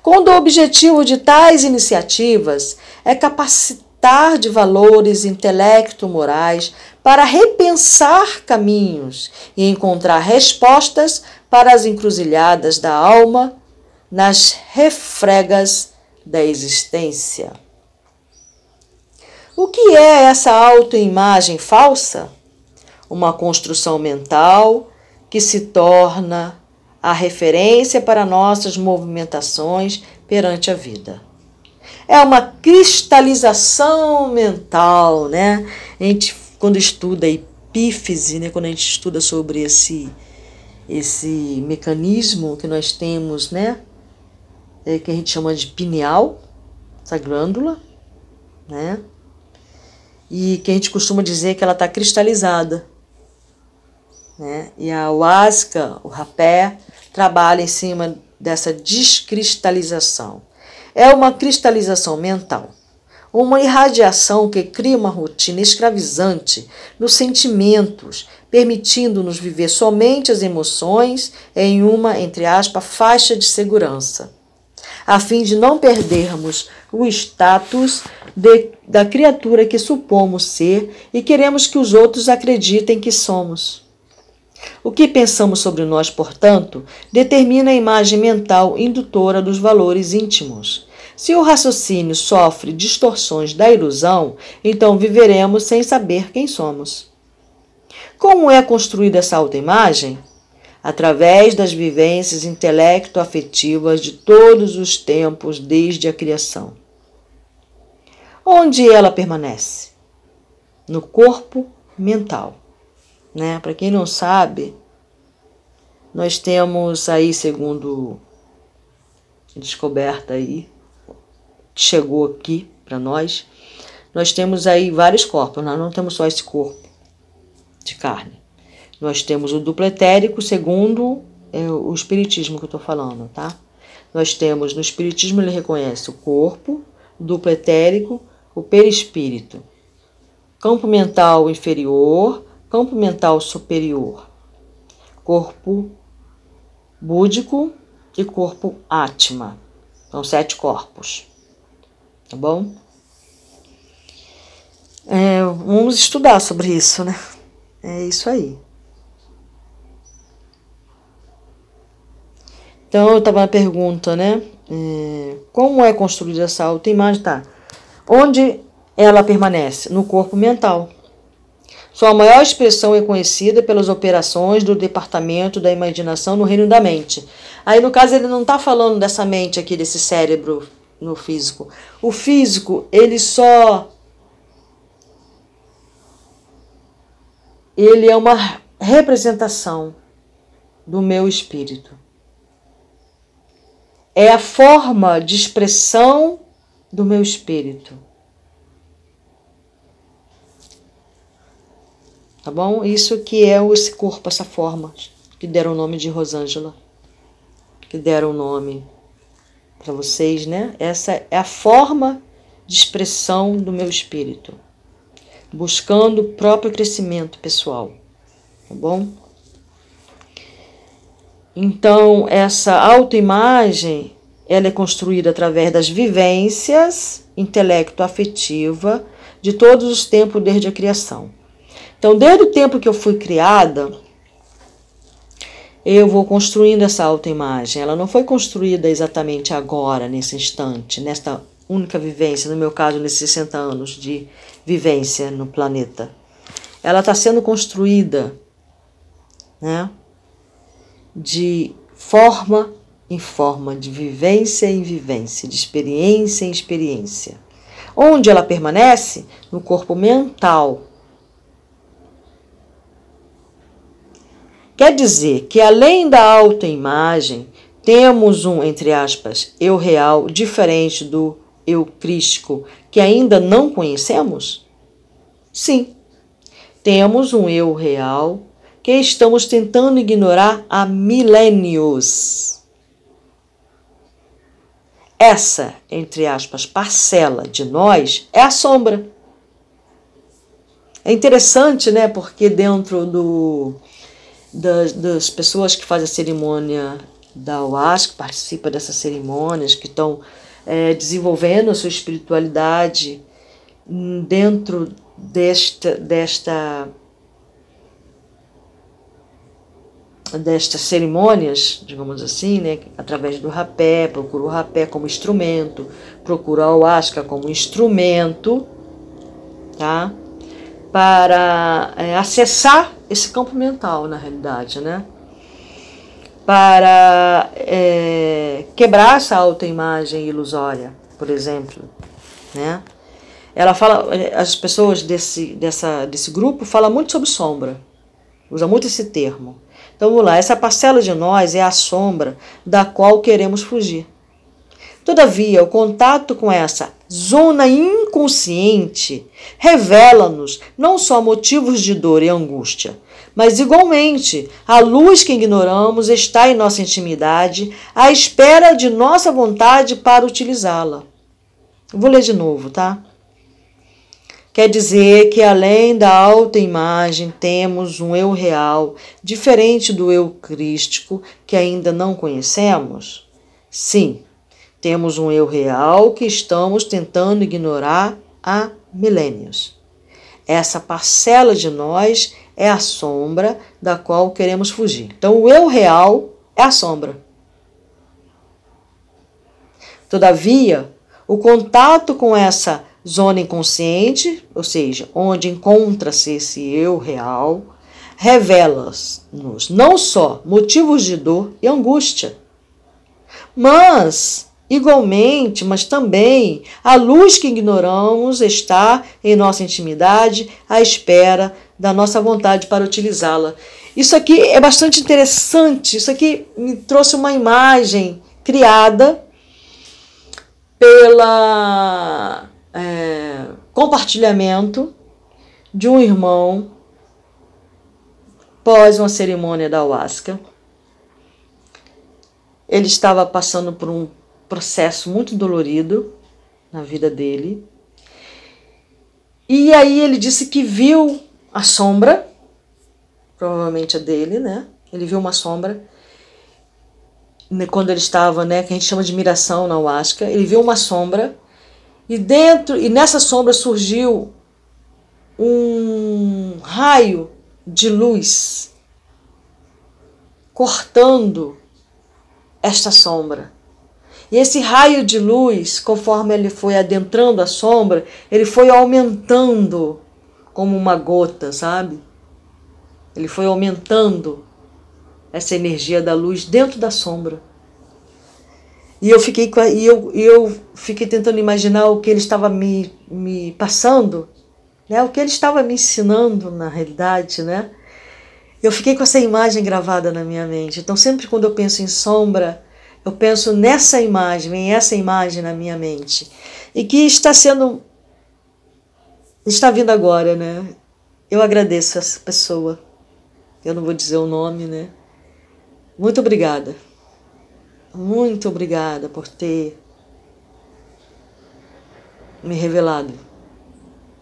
Quando o objetivo de tais iniciativas é capacitar de valores intelecto-morais para repensar caminhos e encontrar respostas para as encruzilhadas da alma nas refregas da existência. O que é essa autoimagem falsa? Uma construção mental que se torna a referência para nossas movimentações perante a vida. É uma cristalização mental, né? A gente, quando estuda epífise, né? quando a gente estuda sobre esse, esse mecanismo que nós temos, né? É, que a gente chama de pineal, essa glândula, né? E que a gente costuma dizer que ela está cristalizada. Né? E a Huasca, o rapé, trabalha em cima dessa descristalização. É uma cristalização mental, uma irradiação que cria uma rotina escravizante nos sentimentos, permitindo-nos viver somente as emoções em uma, entre aspas, faixa de segurança a fim de não perdermos o status de, da criatura que supomos ser e queremos que os outros acreditem que somos. O que pensamos sobre nós, portanto, determina a imagem mental indutora dos valores íntimos. Se o raciocínio sofre distorções da ilusão, então viveremos sem saber quem somos. Como é construída essa autoimagem? através das vivências intelecto-afetivas de todos os tempos desde a criação. Onde ela permanece? No corpo mental. Né? Para quem não sabe, nós temos aí, segundo descoberta aí, que chegou aqui para nós, nós temos aí vários corpos, nós não temos só esse corpo de carne. Nós temos o duplo etérico, segundo é, o espiritismo que eu estou falando, tá? Nós temos, no espiritismo ele reconhece o corpo, duplo etérico, o perispírito, campo mental inferior, campo mental superior, corpo búdico e corpo átma. São sete corpos, tá bom? É, vamos estudar sobre isso, né? É isso aí. Então, eu estava na pergunta, né? É, como é construída essa autoimagem? Tá. Onde ela permanece? No corpo mental. Sua maior expressão é conhecida pelas operações do departamento da imaginação no reino da mente. Aí, no caso, ele não está falando dessa mente aqui, desse cérebro no físico. O físico, ele só. Ele é uma representação do meu espírito é a forma de expressão do meu espírito. Tá bom? Isso que é esse corpo, essa forma, que deram o nome de Rosângela, que deram o nome para vocês, né? Essa é a forma de expressão do meu espírito, buscando o próprio crescimento pessoal, tá bom? Então, essa autoimagem, ela é construída através das vivências intelecto-afetiva de todos os tempos desde a criação. Então, desde o tempo que eu fui criada, eu vou construindo essa autoimagem. Ela não foi construída exatamente agora, nesse instante, nesta única vivência, no meu caso, nesses 60 anos de vivência no planeta. Ela está sendo construída, né? de forma em forma de vivência em vivência, de experiência em experiência. Onde ela permanece? No corpo mental. Quer dizer que além da autoimagem, temos um, entre aspas, eu real diferente do eu crístico que ainda não conhecemos? Sim, temos um eu real que estamos tentando ignorar há milênios. Essa, entre aspas, parcela de nós é a sombra. É interessante, né? Porque dentro do, das, das pessoas que fazem a cerimônia da UAS, que participam dessas cerimônias, que estão é, desenvolvendo a sua espiritualidade dentro desta, desta destas cerimônias, digamos assim, né, através do rapé, procura o rapé como instrumento, procura a ayahuasca como instrumento, tá? Para é, acessar esse campo mental, na realidade, né? Para é, quebrar essa autoimagem ilusória, por exemplo, né? Ela fala, as pessoas desse, dessa, desse grupo falam muito sobre sombra, usa muito esse termo. Então vamos lá, essa parcela de nós é a sombra da qual queremos fugir. Todavia, o contato com essa zona inconsciente revela-nos não só motivos de dor e angústia, mas igualmente a luz que ignoramos está em nossa intimidade, à espera de nossa vontade para utilizá-la. Vou ler de novo, tá? Quer dizer que além da autoimagem temos um eu real, diferente do eu crístico que ainda não conhecemos? Sim, temos um eu real que estamos tentando ignorar há milênios. Essa parcela de nós é a sombra da qual queremos fugir. Então, o eu real é a sombra. Todavia, o contato com essa zona inconsciente, ou seja, onde encontra-se esse eu real, revela-nos não só motivos de dor e angústia, mas, igualmente, mas também a luz que ignoramos está em nossa intimidade à espera da nossa vontade para utilizá-la. Isso aqui é bastante interessante. Isso aqui me trouxe uma imagem criada pela é, compartilhamento de um irmão pós uma cerimônia da ayahuasca. Ele estava passando por um processo muito dolorido na vida dele. E aí ele disse que viu a sombra, provavelmente a dele, né? Ele viu uma sombra né, quando ele estava, né, que a gente chama de miração na ayahuasca, ele viu uma sombra e dentro e nessa sombra surgiu um raio de luz cortando esta sombra. E esse raio de luz, conforme ele foi adentrando a sombra, ele foi aumentando como uma gota, sabe? Ele foi aumentando essa energia da luz dentro da sombra. E eu fiquei e eu, eu fiquei tentando imaginar o que ele estava me, me passando, né? O que ele estava me ensinando na realidade, né? Eu fiquei com essa imagem gravada na minha mente. Então sempre quando eu penso em sombra, eu penso nessa imagem, vem essa imagem na minha mente. E que está sendo está vindo agora, né? Eu agradeço essa pessoa. Eu não vou dizer o nome, né? Muito obrigada. Muito obrigada por ter me revelado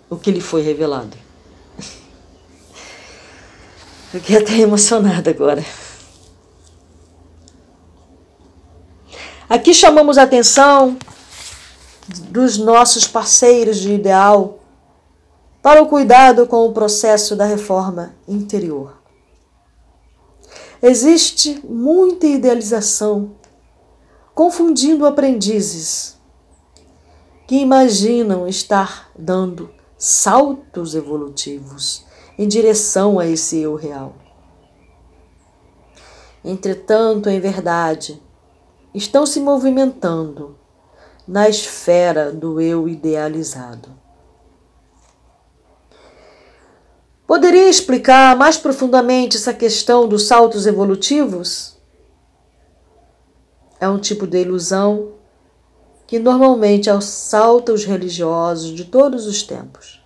o que lhe foi revelado. Fiquei até emocionada agora. Aqui chamamos a atenção dos nossos parceiros de ideal para o cuidado com o processo da reforma interior. Existe muita idealização confundindo aprendizes que imaginam estar dando saltos evolutivos em direção a esse eu real. Entretanto, em verdade, estão se movimentando na esfera do eu idealizado. Poderia explicar mais profundamente essa questão dos saltos evolutivos? É um tipo de ilusão que normalmente assalta os religiosos de todos os tempos.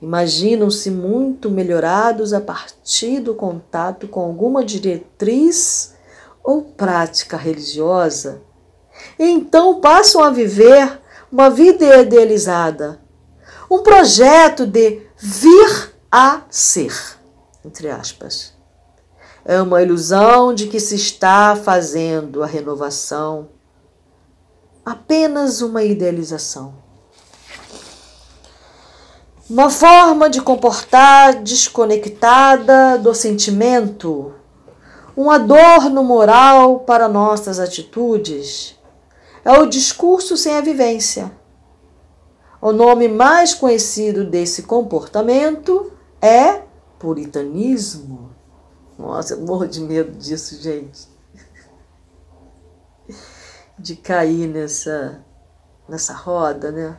Imaginam-se muito melhorados a partir do contato com alguma diretriz ou prática religiosa, e então passam a viver uma vida idealizada, um projeto de vir a ser, entre aspas. É uma ilusão de que se está fazendo a renovação, apenas uma idealização. Uma forma de comportar desconectada do sentimento, um adorno moral para nossas atitudes. É o discurso sem a vivência. O nome mais conhecido desse comportamento é puritanismo. Nossa, eu morro de medo disso, gente. De cair nessa, nessa roda, né?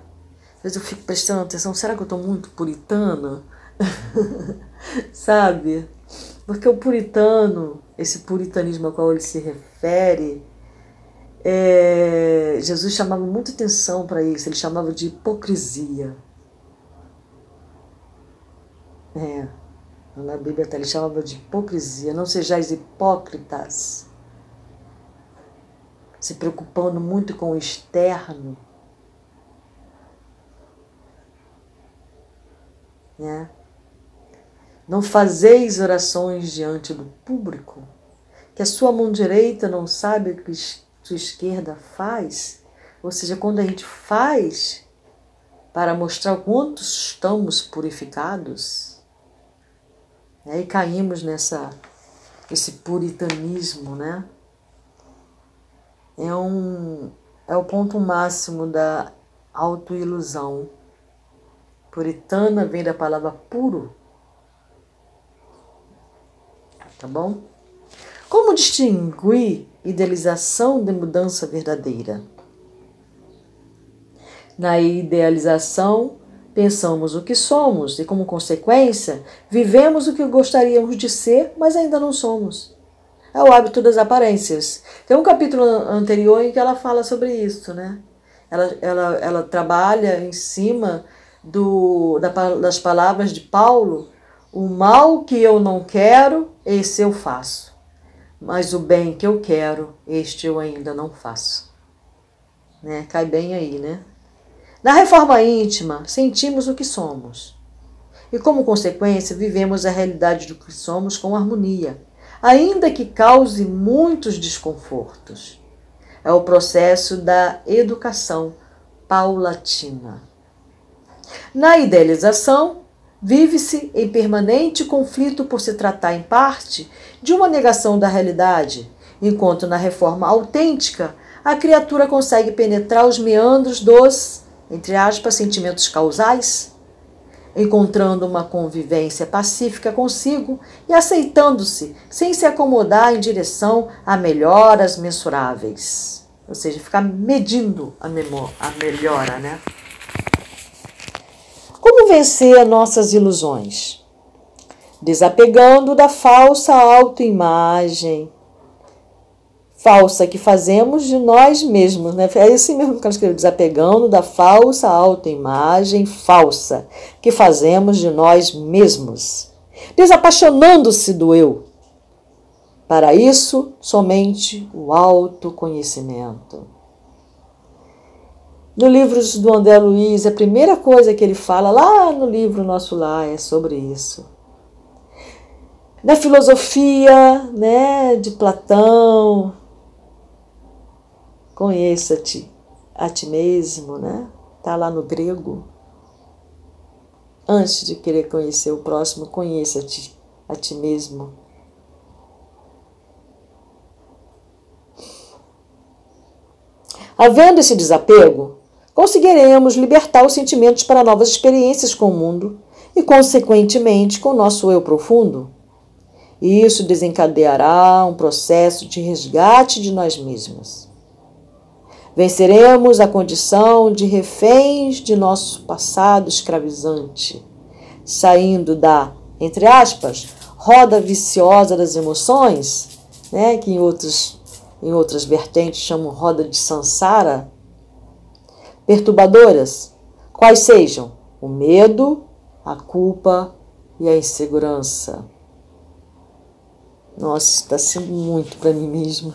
Às vezes eu fico prestando atenção, será que eu estou muito puritana? Sabe? Porque o puritano, esse puritanismo ao qual ele se refere, é, Jesus chamava muita atenção para isso, ele chamava de hipocrisia. É, na Bíblia ele chamava de hipocrisia. Não sejais hipócritas, se preocupando muito com o externo. Né? Não fazeis orações diante do público, que a sua mão direita não sabe o que a sua esquerda faz. Ou seja, quando a gente faz para mostrar o quanto estamos purificados, né? e caímos nessa esse puritanismo, né? É um é o ponto máximo da autoilusão. Puritana vem da palavra puro, tá bom? Como distinguir idealização de mudança verdadeira? Na idealização, pensamos o que somos e, como consequência, vivemos o que gostaríamos de ser, mas ainda não somos. É o hábito das aparências. Tem um capítulo anterior em que ela fala sobre isso, né? Ela, ela, ela trabalha em cima do, das palavras de Paulo o mal que eu não quero, esse eu faço. Mas o bem que eu quero, este eu ainda não faço. Né? Cai bem aí, né? Na reforma íntima, sentimos o que somos. E como consequência, vivemos a realidade do que somos com harmonia, ainda que cause muitos desconfortos. É o processo da educação paulatina. Na idealização, vive-se em permanente conflito por se tratar, em parte, de uma negação da realidade, enquanto na reforma autêntica a criatura consegue penetrar os meandros dos, entre aspas, sentimentos causais, encontrando uma convivência pacífica consigo e aceitando-se, sem se acomodar em direção a melhoras mensuráveis. Ou seja, ficar medindo a, a melhora, né? Como vencer nossas ilusões? Desapegando da falsa autoimagem, falsa que fazemos de nós mesmos, né? É isso mesmo que eu escrevi, desapegando da falsa autoimagem falsa que fazemos de nós mesmos, desapaixonando-se do eu. Para isso, somente o autoconhecimento. No livro do André Luiz, a primeira coisa que ele fala lá no livro Nosso Lar é sobre isso. Na filosofia né, de Platão, conheça-te a ti mesmo, né? Está lá no grego. Antes de querer conhecer o próximo, conheça-te a ti mesmo. Havendo esse desapego, conseguiremos libertar os sentimentos para novas experiências com o mundo e, consequentemente, com o nosso eu profundo. isso desencadeará um processo de resgate de nós mesmos. Venceremos a condição de reféns de nosso passado escravizante, saindo da, entre aspas, roda viciosa das emoções, né, que em, outros, em outras vertentes chamam roda de sansara, perturbadoras, quais sejam o medo, a culpa e a insegurança. Nossa, está sendo muito para mim mesma.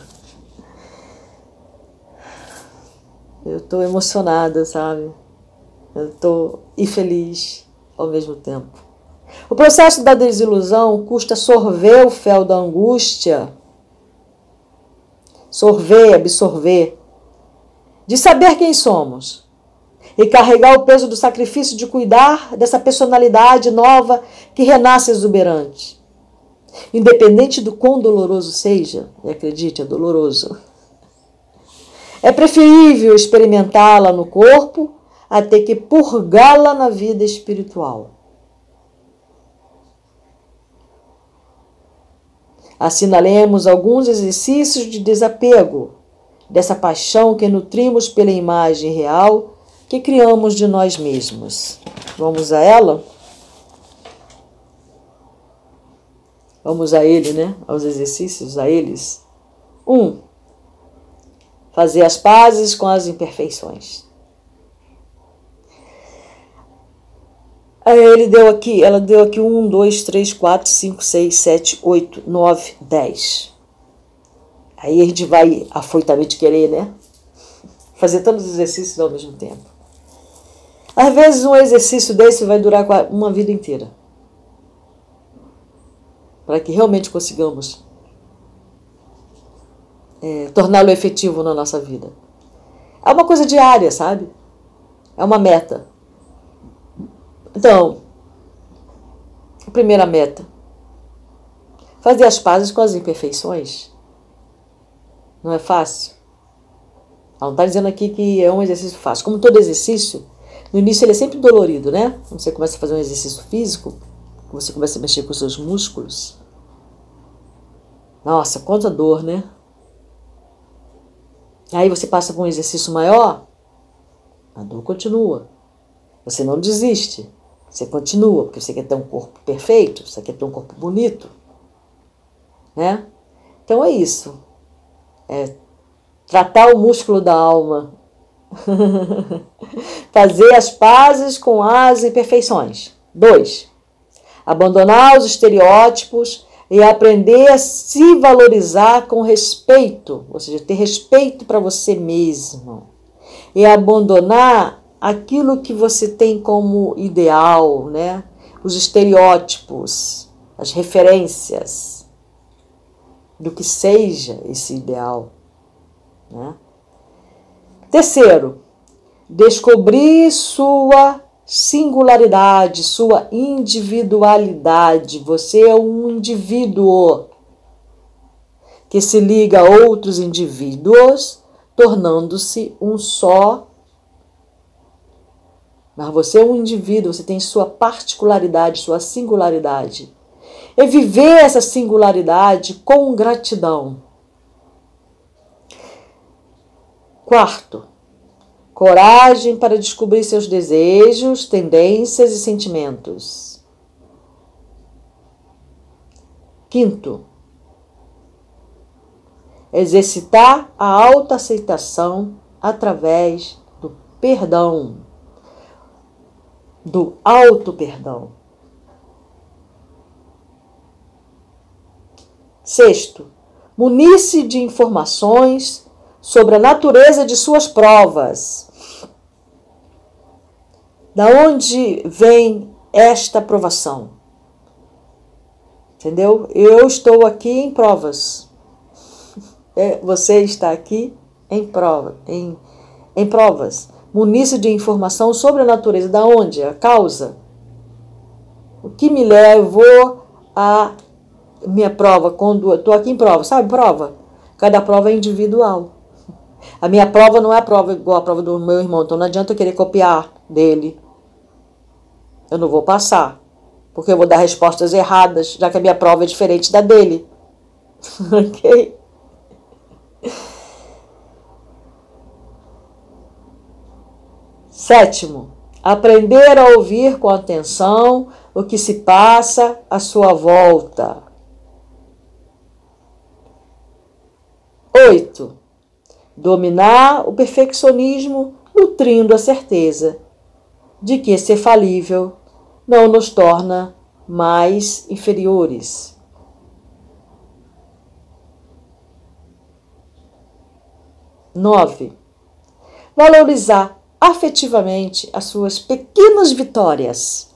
Eu estou emocionada, sabe? Eu estou e feliz ao mesmo tempo. O processo da desilusão custa sorver o fel da angústia, sorver, absorver, de saber quem somos e carregar o peso do sacrifício de cuidar dessa personalidade nova que renasce exuberante. Independente do quão doloroso seja, e acredite, é doloroso. É preferível experimentá-la no corpo a ter que purgá-la na vida espiritual. Assinalemos alguns exercícios de desapego dessa paixão que nutrimos pela imagem real que criamos de nós mesmos. Vamos a ela? Vamos a ele, né? Aos exercícios, a eles. Um, fazer as pazes com as imperfeições. Aí ele deu aqui, ela deu aqui um, dois, três, quatro, cinco, seis, sete, oito, nove, dez. Aí a gente vai afoitamente querer, né? Fazer todos os exercícios ao mesmo tempo. Às vezes um exercício desse vai durar uma vida inteira para que realmente consigamos é, torná-lo efetivo na nossa vida. É uma coisa diária, sabe? É uma meta. Então, a primeira meta: fazer as pazes com as imperfeições. Não é fácil? Ela não está dizendo aqui que é um exercício fácil. Como todo exercício, no início ele é sempre dolorido, né? Quando você começa a fazer um exercício físico, você começa a mexer com os seus músculos. Nossa, quanta dor, né? Aí você passa por um exercício maior, a dor continua. Você não desiste. Você continua, porque você quer ter um corpo perfeito, você quer ter um corpo bonito. Né? Então é isso. É tratar o músculo da alma. Fazer as pazes com as imperfeições. Dois, abandonar os estereótipos e aprender a se valorizar com respeito, ou seja, ter respeito para você mesmo. E abandonar aquilo que você tem como ideal, né? Os estereótipos, as referências do que seja esse ideal, né? Terceiro, descobrir sua singularidade, sua individualidade. Você é um indivíduo que se liga a outros indivíduos, tornando-se um só. Mas você é um indivíduo, você tem sua particularidade, sua singularidade. E viver essa singularidade com gratidão. Quarto, coragem para descobrir seus desejos, tendências e sentimentos. Quinto, exercitar a autoaceitação através do perdão, do auto-perdão. Sexto, munir-se de informações sobre a natureza de suas provas da onde vem esta aprovação? Entendeu? Eu estou aqui em provas. É, você está aqui em prova, em, em provas. Munice de informação sobre a natureza, da onde? A causa. O que me levou a minha prova, quando estou aqui em prova, sabe prova? Cada prova é individual. A minha prova não é a prova igual a prova do meu irmão, então não adianta eu querer copiar dele eu não vou passar, porque eu vou dar respostas erradas, já que a minha prova é diferente da dele. ok? Sétimo, aprender a ouvir com atenção o que se passa à sua volta. Oito, dominar o perfeccionismo nutrindo a certeza de que ser falível não nos torna mais inferiores. Nove, valorizar afetivamente as suas pequenas vitórias.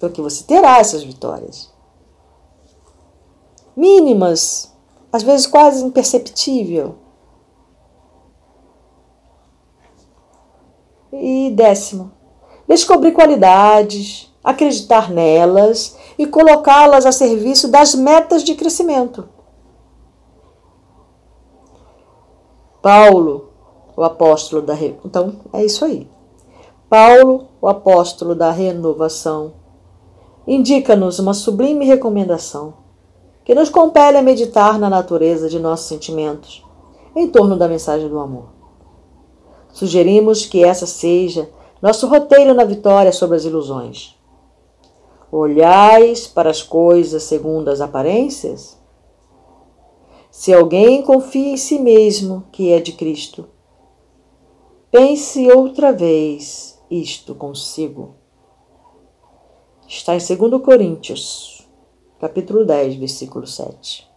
Porque você terá essas vitórias. Mínimas, às vezes quase imperceptível. E décimo, descobrir qualidades, acreditar nelas e colocá-las a serviço das metas de crescimento. Paulo, o apóstolo da re... então é isso aí. Paulo, o apóstolo da renovação, indica-nos uma sublime recomendação que nos compele a meditar na natureza de nossos sentimentos em torno da mensagem do amor. Sugerimos que essa seja nosso roteiro na vitória sobre as ilusões. Olhais para as coisas segundo as aparências? Se alguém confia em si mesmo que é de Cristo, pense outra vez isto consigo. Está em 2 Coríntios, capítulo 10, versículo 7.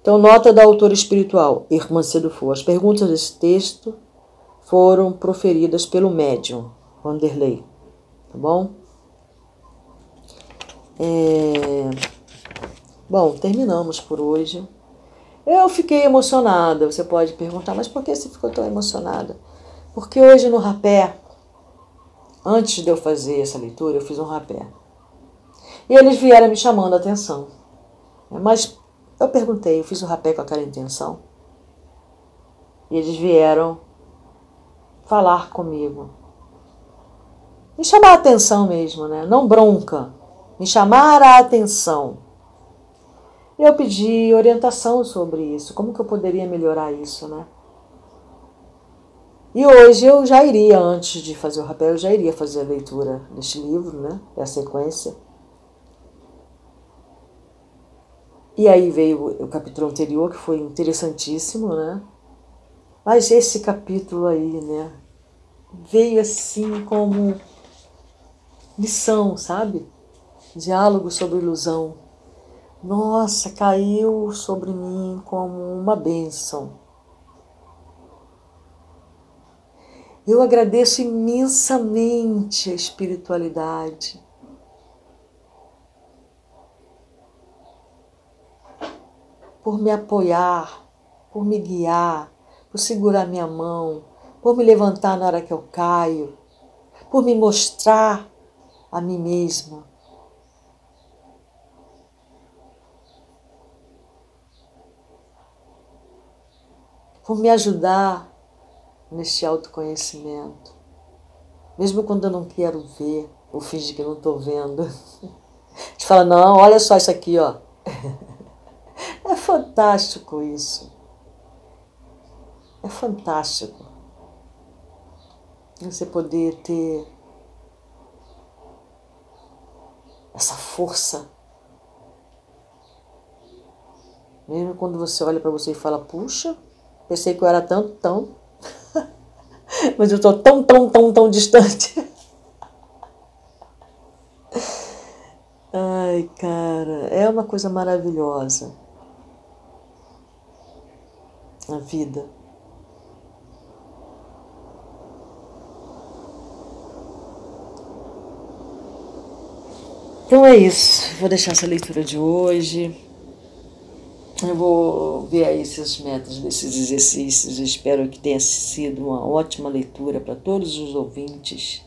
Então, nota da autora espiritual, Irmã Cedufu. As perguntas desse texto foram proferidas pelo médium, Vanderlei. Tá bom? É... Bom, terminamos por hoje. Eu fiquei emocionada. Você pode perguntar, mas por que você ficou tão emocionada? Porque hoje no rapé, antes de eu fazer essa leitura, eu fiz um rapé. E eles vieram me chamando a atenção. Mas eu perguntei, eu fiz o rapé com aquela intenção. E eles vieram falar comigo. Me chamar a atenção mesmo, né? Não bronca. Me chamar a atenção. Eu pedi orientação sobre isso, como que eu poderia melhorar isso, né? E hoje eu já iria, antes de fazer o rapé, eu já iria fazer a leitura deste livro, né? É a sequência. E aí veio o capítulo anterior, que foi interessantíssimo, né? Mas esse capítulo aí, né? Veio assim como lição, sabe? Diálogo sobre ilusão. Nossa, caiu sobre mim como uma bênção. Eu agradeço imensamente a espiritualidade por me apoiar, por me guiar, por segurar minha mão, por me levantar na hora que eu caio, por me mostrar a mim mesma. Por me ajudar neste autoconhecimento. Mesmo quando eu não quero ver, ou finge que não estou vendo. Gente fala, não, olha só isso aqui, ó. É fantástico isso. É fantástico. Você poder ter essa força. Mesmo quando você olha para você e fala, puxa, pensei que eu era tanto, tão. Mas eu estou tão, tão, tão, tão distante. Ai, cara, é uma coisa maravilhosa a vida. Então é isso. Vou deixar essa leitura de hoje. Eu vou ver aí essas metas desses exercícios. espero que tenha sido uma ótima leitura para todos os ouvintes.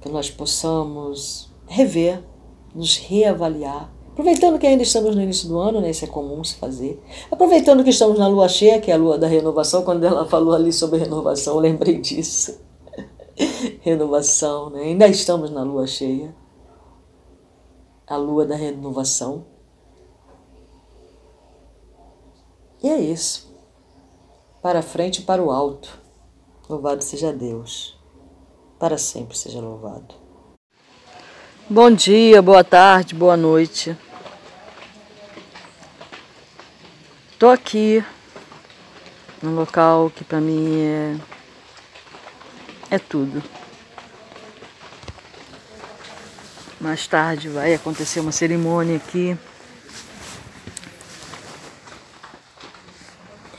Que nós possamos rever, nos reavaliar Aproveitando que ainda estamos no início do ano, né? Isso é comum se fazer. Aproveitando que estamos na lua cheia, que é a lua da renovação, quando ela falou ali sobre renovação, eu lembrei disso. renovação, né? ainda estamos na lua cheia a lua da renovação. E é isso. Para frente e para o alto. Louvado seja Deus. Para sempre seja louvado. Bom dia, boa tarde, boa noite. Estou aqui num local que para mim é, é tudo. Mais tarde vai acontecer uma cerimônia aqui.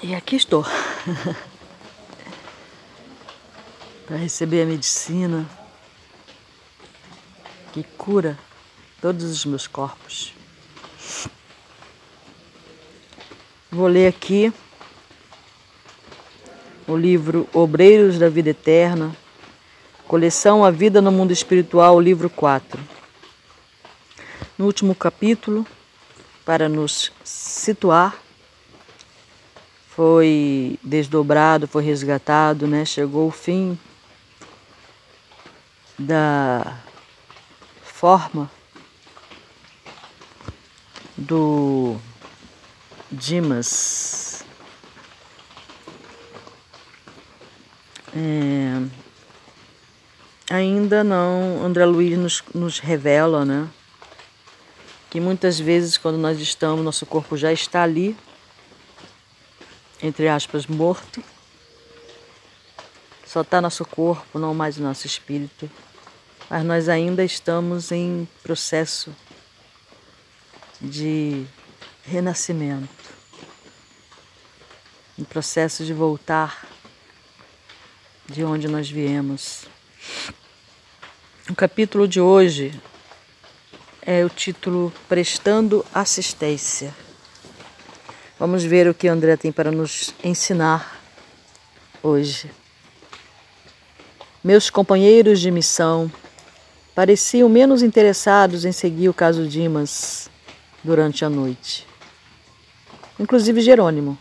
E aqui estou. Para receber a medicina que cura todos os meus corpos. Vou ler aqui o livro Obreiros da Vida Eterna, coleção A Vida no Mundo Espiritual, livro 4 no último capítulo, para nos situar, foi desdobrado, foi resgatado, né? Chegou o fim da forma do Dimas. É, ainda não, André Luiz nos, nos revela, né? Que muitas vezes quando nós estamos, nosso corpo já está ali, entre aspas, morto. Só está nosso corpo, não mais o nosso espírito. Mas nós ainda estamos em processo de renascimento, em processo de voltar de onde nós viemos. O capítulo de hoje é o título Prestando Assistência. Vamos ver o que André tem para nos ensinar hoje. Meus companheiros de missão pareciam menos interessados em seguir o caso Dimas durante a noite. Inclusive Jerônimo,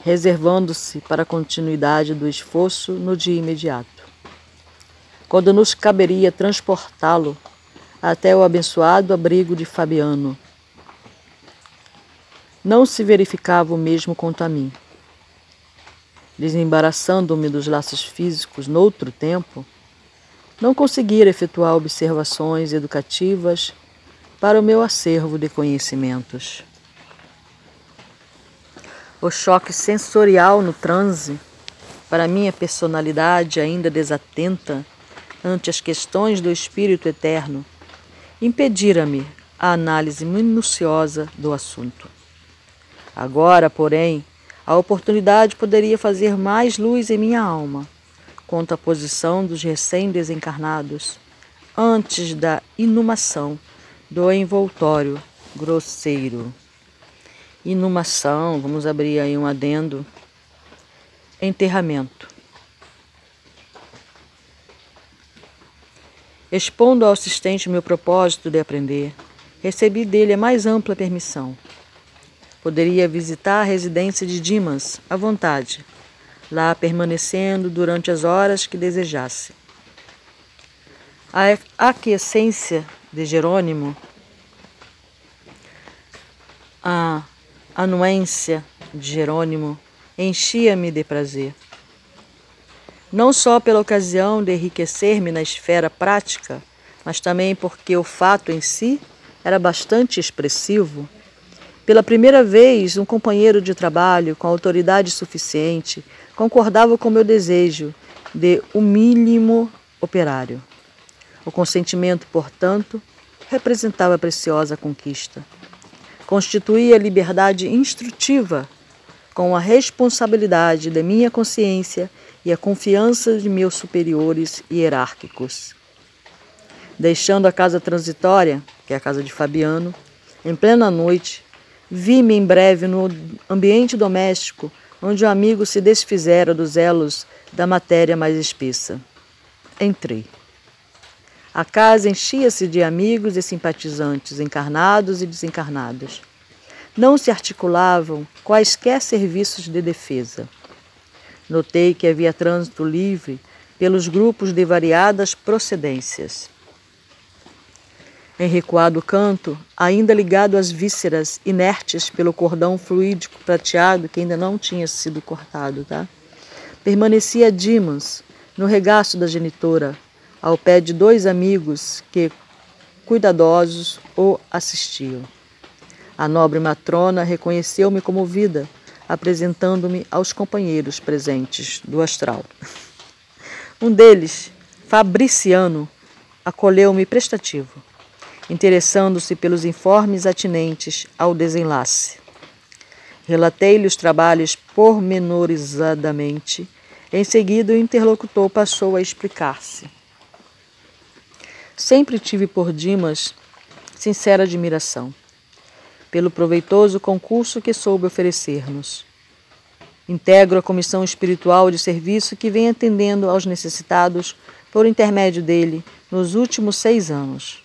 reservando-se para a continuidade do esforço no dia imediato. Quando nos caberia transportá-lo até o abençoado abrigo de Fabiano. Não se verificava o mesmo quanto a mim. Desembaraçando-me dos laços físicos noutro tempo, não conseguira efetuar observações educativas para o meu acervo de conhecimentos. O choque sensorial no transe, para minha personalidade ainda desatenta ante as questões do espírito eterno, impedira-me a análise minuciosa do assunto. Agora, porém, a oportunidade poderia fazer mais luz em minha alma quanto à posição dos recém-desencarnados antes da inumação do envoltório grosseiro. Inumação, vamos abrir aí um adendo. Enterramento. Expondo ao assistente meu propósito de aprender, recebi dele a mais ampla permissão. Poderia visitar a residência de Dimas à vontade, lá permanecendo durante as horas que desejasse. A aquiescência de Jerônimo, a anuência de Jerônimo enchia-me de prazer não só pela ocasião de enriquecer-me na esfera prática, mas também porque o fato em si era bastante expressivo. Pela primeira vez, um companheiro de trabalho com autoridade suficiente concordava com meu desejo de o um mínimo operário. O consentimento, portanto, representava preciosa conquista. Constituía liberdade instrutiva com a responsabilidade da minha consciência e a confiança de meus superiores hierárquicos. Deixando a casa transitória, que é a casa de Fabiano, em plena noite, vi-me em breve no ambiente doméstico onde o amigo se desfizera dos elos da matéria mais espessa. Entrei. A casa enchia-se de amigos e simpatizantes, encarnados e desencarnados. Não se articulavam quaisquer serviços de defesa. Notei que havia trânsito livre pelos grupos de variadas procedências. Em recuado canto, ainda ligado às vísceras inertes pelo cordão fluídico prateado que ainda não tinha sido cortado, tá? Permanecia Dimas, no regaço da genitora, ao pé de dois amigos que, cuidadosos, o assistiam. A nobre matrona reconheceu-me comovida, apresentando-me aos companheiros presentes do astral. Um deles, Fabriciano, acolheu-me prestativo interessando-se pelos informes atinentes ao desenlace. Relatei-lhe os trabalhos pormenorizadamente. Em seguida, o interlocutor passou a explicar-se. Sempre tive por Dimas sincera admiração, pelo proveitoso concurso que soube oferecer-nos. Integro a comissão espiritual de serviço que vem atendendo aos necessitados por intermédio dele nos últimos seis anos.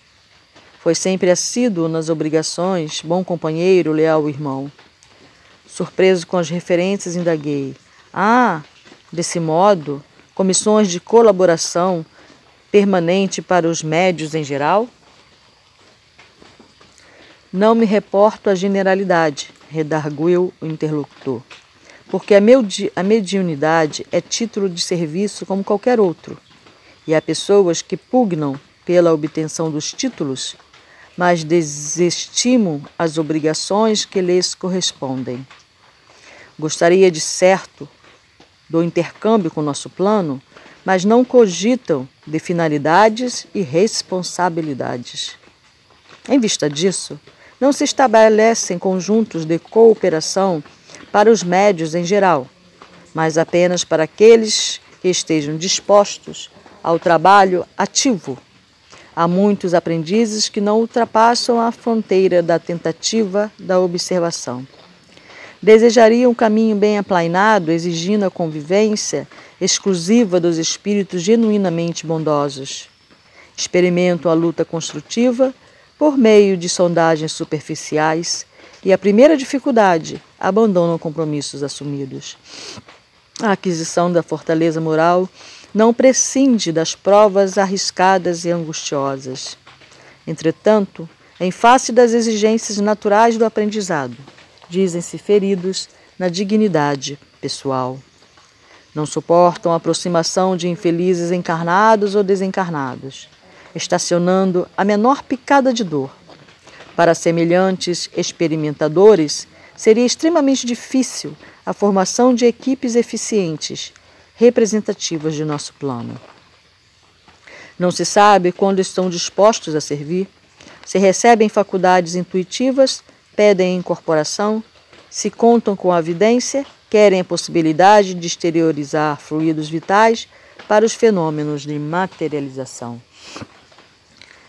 Foi sempre assíduo nas obrigações, bom companheiro, leal irmão. Surpreso com as referências, indaguei. Ah, desse modo, comissões de colaboração permanente para os médios em geral? Não me reporto à generalidade, redarguiu o interlocutor, porque a, a mediunidade é título de serviço como qualquer outro, e há pessoas que pugnam pela obtenção dos títulos mas desestimam as obrigações que lhes correspondem. Gostaria de certo do intercâmbio com nosso plano, mas não cogitam de finalidades e responsabilidades. Em vista disso, não se estabelecem conjuntos de cooperação para os médios em geral, mas apenas para aqueles que estejam dispostos ao trabalho ativo Há muitos aprendizes que não ultrapassam a fronteira da tentativa da observação. Desejariam um caminho bem aplainado, exigindo a convivência exclusiva dos espíritos genuinamente bondosos. Experimentam a luta construtiva por meio de sondagens superficiais e, a primeira dificuldade, abandonam compromissos assumidos. A aquisição da fortaleza moral não prescinde das provas arriscadas e angustiosas. Entretanto, em face das exigências naturais do aprendizado, dizem-se feridos na dignidade pessoal. Não suportam a aproximação de infelizes encarnados ou desencarnados, estacionando a menor picada de dor. Para semelhantes experimentadores, seria extremamente difícil a formação de equipes eficientes representativas de nosso plano. Não se sabe quando estão dispostos a servir, se recebem faculdades intuitivas, pedem incorporação, se contam com a evidência, querem a possibilidade de exteriorizar fluidos vitais para os fenômenos de materialização.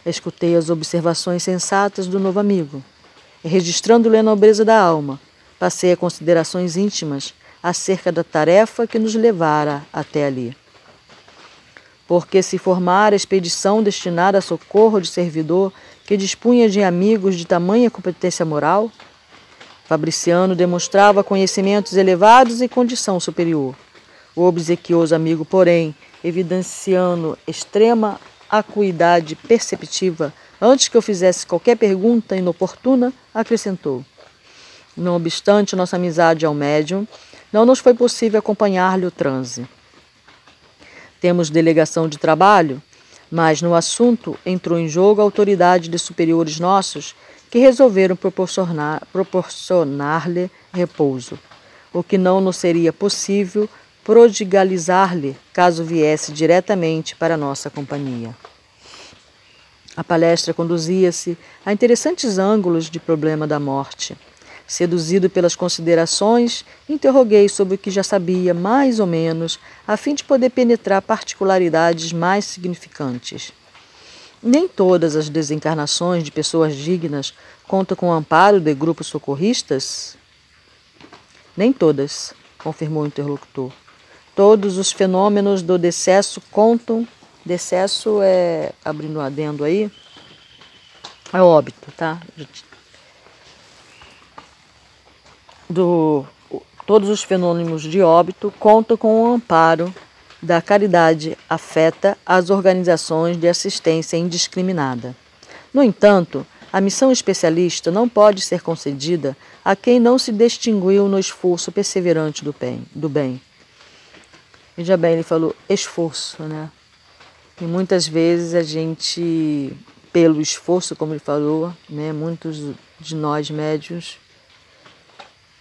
Escutei as observações sensatas do novo amigo registrando-lhe a nobreza da alma, passei a considerações íntimas acerca da tarefa que nos levara até ali. Porque se formara a expedição destinada a socorro de servidor que dispunha de amigos de tamanha competência moral, Fabriciano demonstrava conhecimentos elevados e condição superior. O obsequioso amigo, porém, evidenciando extrema acuidade perceptiva, antes que eu fizesse qualquer pergunta inoportuna, acrescentou: Não obstante nossa amizade ao médium, não nos foi possível acompanhar-lhe o transe. Temos delegação de trabalho, mas no assunto entrou em jogo a autoridade de superiores nossos que resolveram proporcionar-lhe proporcionar repouso, o que não nos seria possível prodigalizar-lhe caso viesse diretamente para nossa companhia. A palestra conduzia-se a interessantes ângulos de problema da morte. Seduzido pelas considerações, interroguei sobre o que já sabia mais ou menos, a fim de poder penetrar particularidades mais significantes. Nem todas as desencarnações de pessoas dignas contam com o amparo de grupos socorristas? Nem todas, confirmou o interlocutor. Todos os fenômenos do decesso contam. Decesso é, abrindo um adendo aí, é óbito, tá? do todos os fenômenos de óbito contam com o amparo da caridade afeta as organizações de assistência indiscriminada. No entanto, a missão especialista não pode ser concedida a quem não se distinguiu no esforço perseverante do bem. Do bem. Veja bem, ele falou esforço, né? E muitas vezes a gente, pelo esforço, como ele falou, né, muitos de nós médios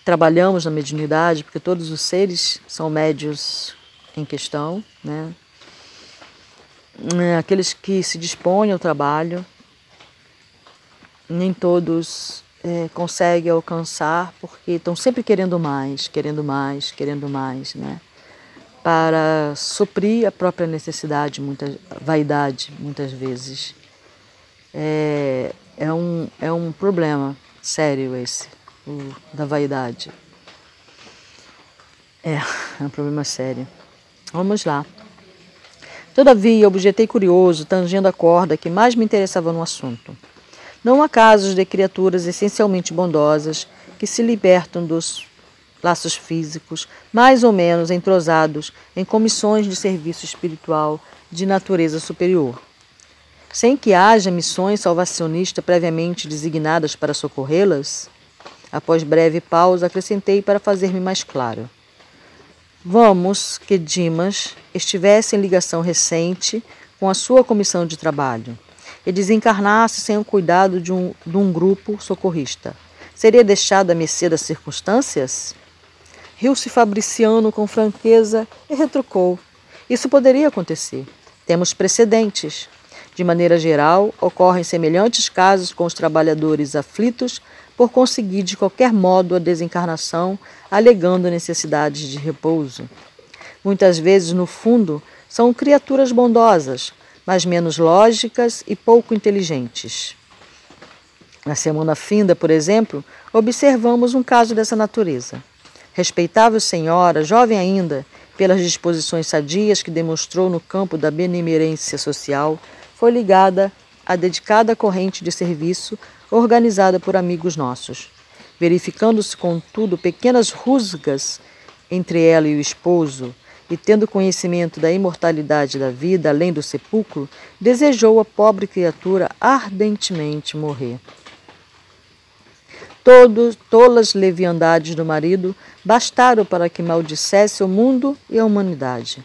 trabalhamos na mediunidade, porque todos os seres são médios em questão, né? É, aqueles que se dispõem ao trabalho, nem todos é, conseguem alcançar, porque estão sempre querendo mais, querendo mais, querendo mais, né? Para suprir a própria necessidade, muita vaidade, muitas vezes. É, é, um, é um problema sério esse, o, da vaidade. É, é um problema sério. Vamos lá. Todavia, objetei curioso, tangendo a corda que mais me interessava no assunto. Não há casos de criaturas essencialmente bondosas que se libertam dos laços físicos, mais ou menos entrosados em comissões de serviço espiritual de natureza superior. Sem que haja missões salvacionistas previamente designadas para socorrê-las? Após breve pausa, acrescentei para fazer-me mais claro. Vamos que Dimas estivesse em ligação recente com a sua comissão de trabalho e desencarnasse sem o cuidado de um, de um grupo socorrista. Seria deixado à mercê das circunstâncias? Riu-se Fabriciano com franqueza e retrucou. Isso poderia acontecer. Temos precedentes. De maneira geral, ocorrem semelhantes casos com os trabalhadores aflitos por conseguir de qualquer modo a desencarnação, alegando necessidades de repouso. Muitas vezes, no fundo, são criaturas bondosas, mas menos lógicas e pouco inteligentes. Na semana finda, por exemplo, observamos um caso dessa natureza. Respeitável senhora, jovem ainda, pelas disposições sadias que demonstrou no campo da benemerência social, foi ligada à dedicada corrente de serviço organizada por amigos nossos. Verificando-se, contudo, pequenas rusgas entre ela e o esposo, e tendo conhecimento da imortalidade da vida além do sepulcro, desejou a pobre criatura ardentemente morrer. Todos, tolas leviandades do marido bastaram para que maldissesse o mundo e a humanidade.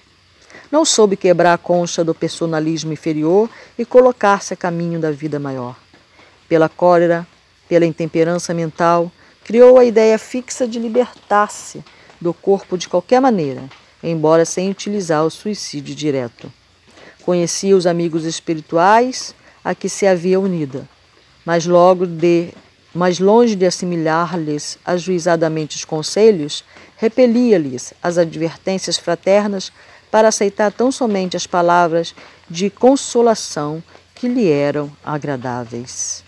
Não soube quebrar a concha do personalismo inferior e colocar-se a caminho da vida maior. Pela cólera, pela intemperança mental, criou a ideia fixa de libertar-se do corpo de qualquer maneira, embora sem utilizar o suicídio direto. Conhecia os amigos espirituais a que se havia unida, mas logo de mas longe de assimilar-lhes ajuizadamente os conselhos, repelia-lhes as advertências fraternas para aceitar tão somente as palavras de consolação que lhe eram agradáveis.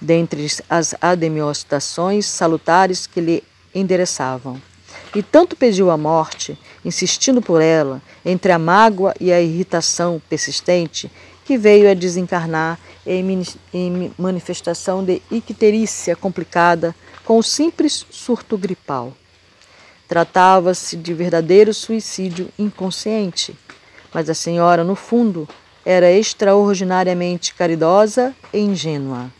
Dentre as ademiostações salutares que lhe endereçavam. E tanto pediu a morte, insistindo por ela, entre a mágoa e a irritação persistente, que veio a desencarnar em manifestação de icterícia complicada com o simples surto gripal. Tratava-se de verdadeiro suicídio inconsciente, mas a senhora, no fundo, era extraordinariamente caridosa e ingênua.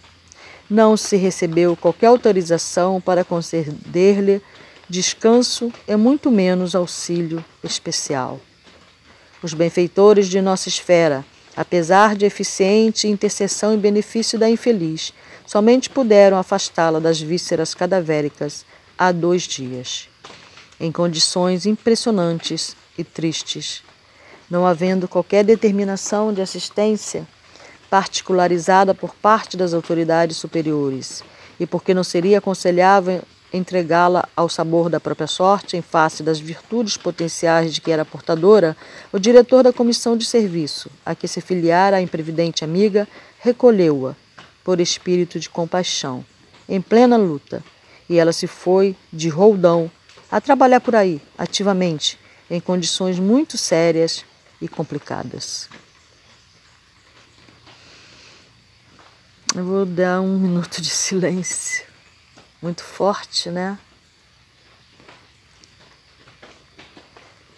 Não se recebeu qualquer autorização para conceder-lhe descanso e muito menos auxílio especial. Os benfeitores de nossa esfera, apesar de eficiente intercessão em benefício da infeliz, somente puderam afastá-la das vísceras cadavéricas há dois dias. Em condições impressionantes e tristes, não havendo qualquer determinação de assistência particularizada por parte das autoridades superiores, e porque não seria aconselhável entregá-la ao sabor da própria sorte em face das virtudes potenciais de que era portadora, o diretor da comissão de serviço, a que se filiara a imprevidente amiga, recolheu-a por espírito de compaixão, em plena luta, e ela se foi de roldão a trabalhar por aí, ativamente, em condições muito sérias e complicadas. Eu vou dar um minuto de silêncio. Muito forte, né?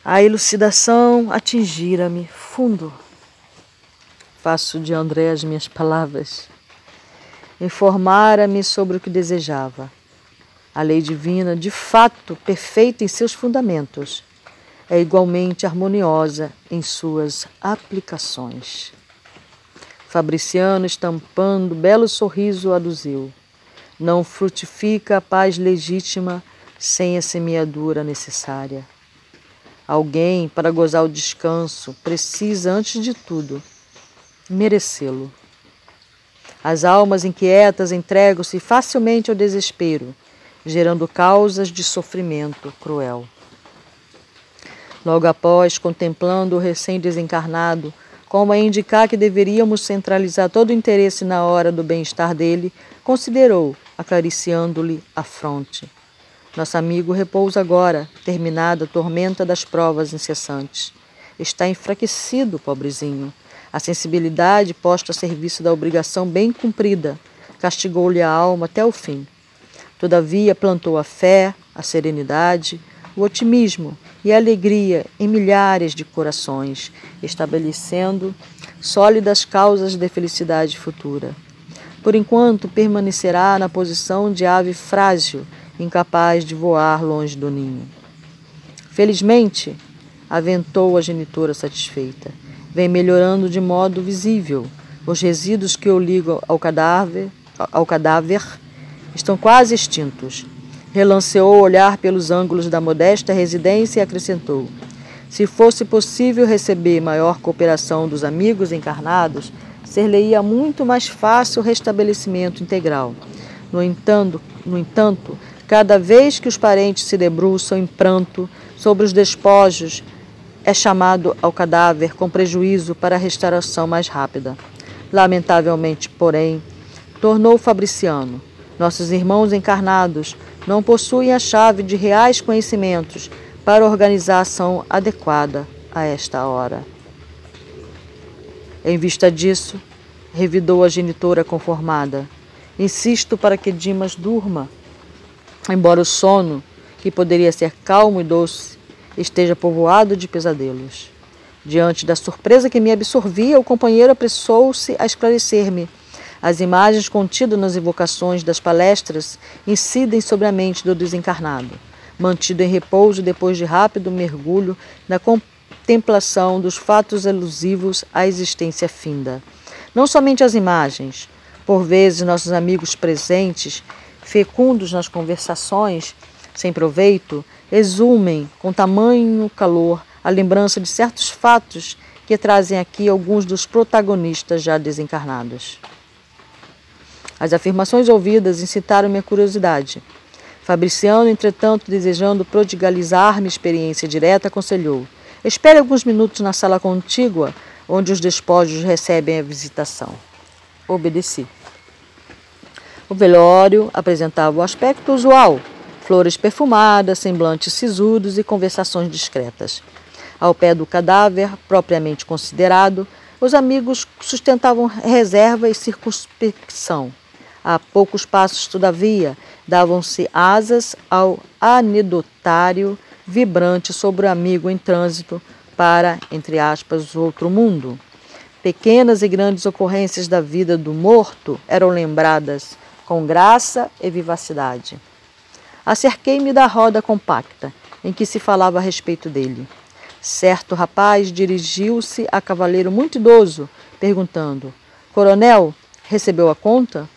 A elucidação atingira-me fundo. Faço de André as minhas palavras. Informara-me sobre o que desejava. A lei divina, de fato perfeita em seus fundamentos, é igualmente harmoniosa em suas aplicações. Fabriciano, estampando belo sorriso, aduziu: Não frutifica a paz legítima sem a semeadura necessária. Alguém, para gozar o descanso, precisa, antes de tudo, merecê-lo. As almas inquietas entregam-se facilmente ao desespero, gerando causas de sofrimento cruel. Logo após, contemplando o recém-desencarnado, como a indicar que deveríamos centralizar todo o interesse na hora do bem-estar dele, considerou, acariciando-lhe a fronte. Nosso amigo repousa agora, terminada a tormenta das provas incessantes. Está enfraquecido, pobrezinho. A sensibilidade posta a serviço da obrigação bem cumprida castigou-lhe a alma até o fim. Todavia plantou a fé, a serenidade, o otimismo e a alegria em milhares de corações, estabelecendo sólidas causas de felicidade futura. Por enquanto, permanecerá na posição de ave frágil, incapaz de voar longe do ninho. Felizmente, aventou a genitora satisfeita, vem melhorando de modo visível. Os resíduos que o ligam ao cadáver, ao cadáver estão quase extintos Relanceou o olhar pelos ângulos da modesta residência e acrescentou: Se fosse possível receber maior cooperação dos amigos encarnados, ser-lhe-ia muito mais fácil o restabelecimento integral. No entanto, no entanto, cada vez que os parentes se debruçam em pranto sobre os despojos, é chamado ao cadáver com prejuízo para a restauração mais rápida. Lamentavelmente, porém, tornou Fabriciano, nossos irmãos encarnados não possuem a chave de reais conhecimentos para organizar a ação adequada a esta hora. Em vista disso, revidou a genitora conformada. Insisto para que Dimas durma, embora o sono, que poderia ser calmo e doce, esteja povoado de pesadelos. Diante da surpresa que me absorvia, o companheiro apressou-se a esclarecer-me as imagens contidas nas evocações das palestras incidem sobre a mente do desencarnado, mantido em repouso depois de rápido mergulho na contemplação dos fatos elusivos à existência finda. Não somente as imagens, por vezes nossos amigos presentes, fecundos nas conversações, sem proveito, exumem com tamanho calor a lembrança de certos fatos que trazem aqui alguns dos protagonistas já desencarnados. As afirmações ouvidas incitaram minha curiosidade. Fabriciano, entretanto, desejando prodigalizar-me experiência direta, aconselhou: Espere alguns minutos na sala contígua, onde os despojos recebem a visitação. Obedeci. O velório apresentava o aspecto usual: flores perfumadas, semblantes sisudos e conversações discretas. Ao pé do cadáver, propriamente considerado, os amigos sustentavam reserva e circunspecção. A poucos passos, todavia, davam-se asas ao anedotário vibrante sobre o amigo em trânsito para, entre aspas, outro mundo. Pequenas e grandes ocorrências da vida do morto eram lembradas com graça e vivacidade. Acerquei-me da roda compacta em que se falava a respeito dele. Certo rapaz dirigiu-se a cavaleiro muito idoso, perguntando: Coronel, recebeu a conta?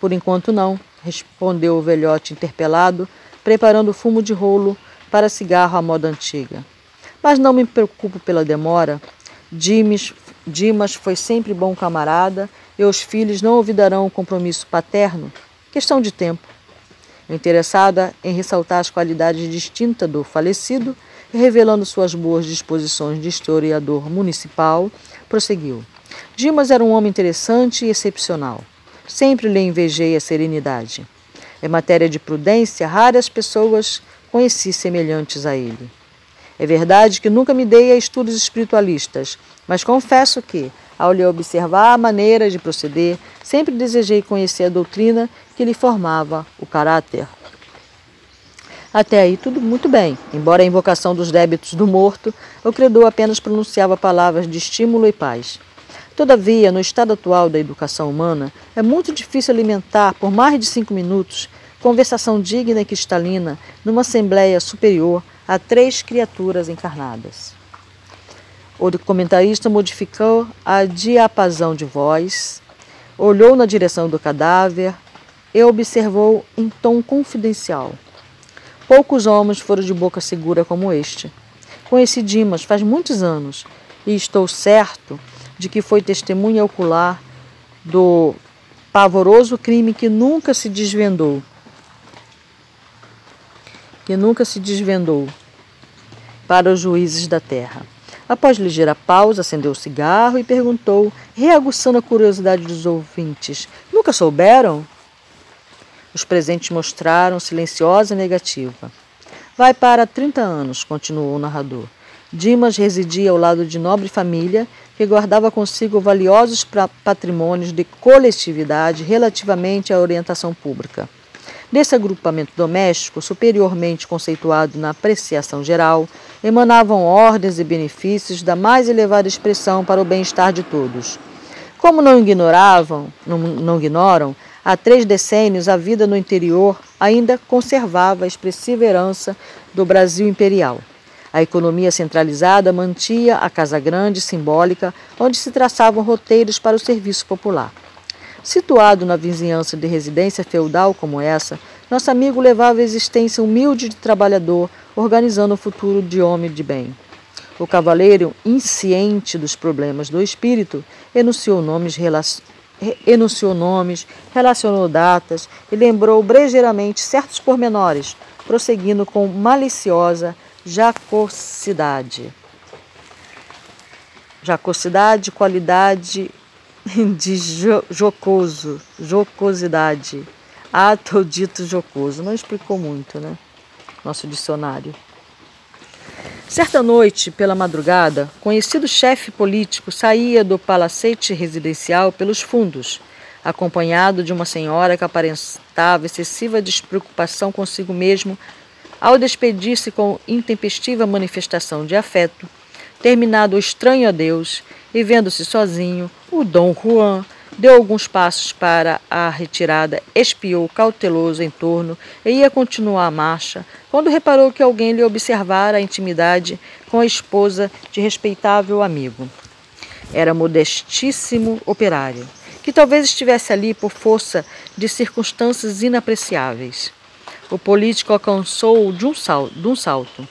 Por enquanto não, respondeu o velhote interpelado, preparando fumo de rolo para cigarro à moda antiga. Mas não me preocupo pela demora. Dimas, foi sempre bom camarada e os filhos não olvidarão o compromisso paterno. Questão de tempo. Interessada em ressaltar as qualidades distintas do falecido, revelando suas boas disposições de historiador municipal, prosseguiu. Dimas era um homem interessante e excepcional. Sempre lhe invejei a serenidade. Em matéria de prudência, raras pessoas conheci semelhantes a ele. É verdade que nunca me dei a estudos espiritualistas, mas confesso que, ao lhe observar a maneira de proceder, sempre desejei conhecer a doutrina que lhe formava o caráter. Até aí tudo muito bem. Embora a invocação dos débitos do morto, o credor apenas pronunciava palavras de estímulo e paz. Todavia, no estado atual da educação humana, é muito difícil alimentar por mais de cinco minutos conversação digna e cristalina numa assembleia superior a três criaturas encarnadas. O comentarista modificou a diapasão de voz, olhou na direção do cadáver e observou em tom confidencial. Poucos homens foram de boca segura como este. Conheci Dimas faz muitos anos e estou certo de que foi testemunha ocular do pavoroso crime que nunca se desvendou. Que nunca se desvendou para os juízes da terra. Após ligeira pausa, acendeu o cigarro e perguntou, reaguçando a curiosidade dos ouvintes: Nunca souberam? Os presentes mostraram silenciosa negativa. Vai para 30 anos, continuou o narrador. Dimas residia ao lado de nobre família que guardava consigo valiosos patrimônios de coletividade relativamente à orientação pública. Desse agrupamento doméstico, superiormente conceituado na apreciação geral, emanavam ordens e benefícios da mais elevada expressão para o bem-estar de todos. Como não ignoravam, não, não ignoram, há três decênios a vida no interior ainda conservava a expressiva herança do Brasil imperial. A economia centralizada mantia a Casa Grande simbólica, onde se traçavam roteiros para o serviço popular. Situado na vizinhança de residência feudal como essa, nosso amigo levava a existência humilde de trabalhador, organizando o futuro de homem de bem. O cavaleiro, insciente dos problemas do espírito, enunciou nomes, enunciou nomes relacionou datas e lembrou brejeiramente certos pormenores, prosseguindo com maliciosa jacosidade. Jacosidade, qualidade de jo jocoso, jocosidade. Ato dito jocoso. Não explicou muito, né? Nosso dicionário. Certa noite, pela madrugada, conhecido chefe político saía do palacete residencial pelos fundos, acompanhado de uma senhora que aparentava excessiva despreocupação consigo mesmo ao despedir-se com intempestiva manifestação de afeto, terminado o estranho adeus e vendo-se sozinho, o Dom Juan deu alguns passos para a retirada, espiou cauteloso em torno e ia continuar a marcha, quando reparou que alguém lhe observara a intimidade com a esposa de respeitável amigo. Era modestíssimo operário, que talvez estivesse ali por força de circunstâncias inapreciáveis. O político um de um salto.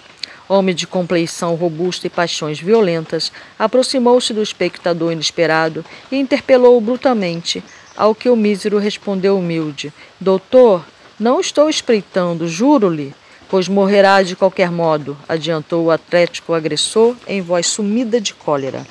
Homem de compleição robusta e paixões violentas, aproximou-se do espectador inesperado e interpelou-o brutalmente, ao que o mísero respondeu humilde: Doutor, não estou espreitando, juro-lhe, pois morrerá de qualquer modo, adiantou o atlético agressor em voz sumida de cólera.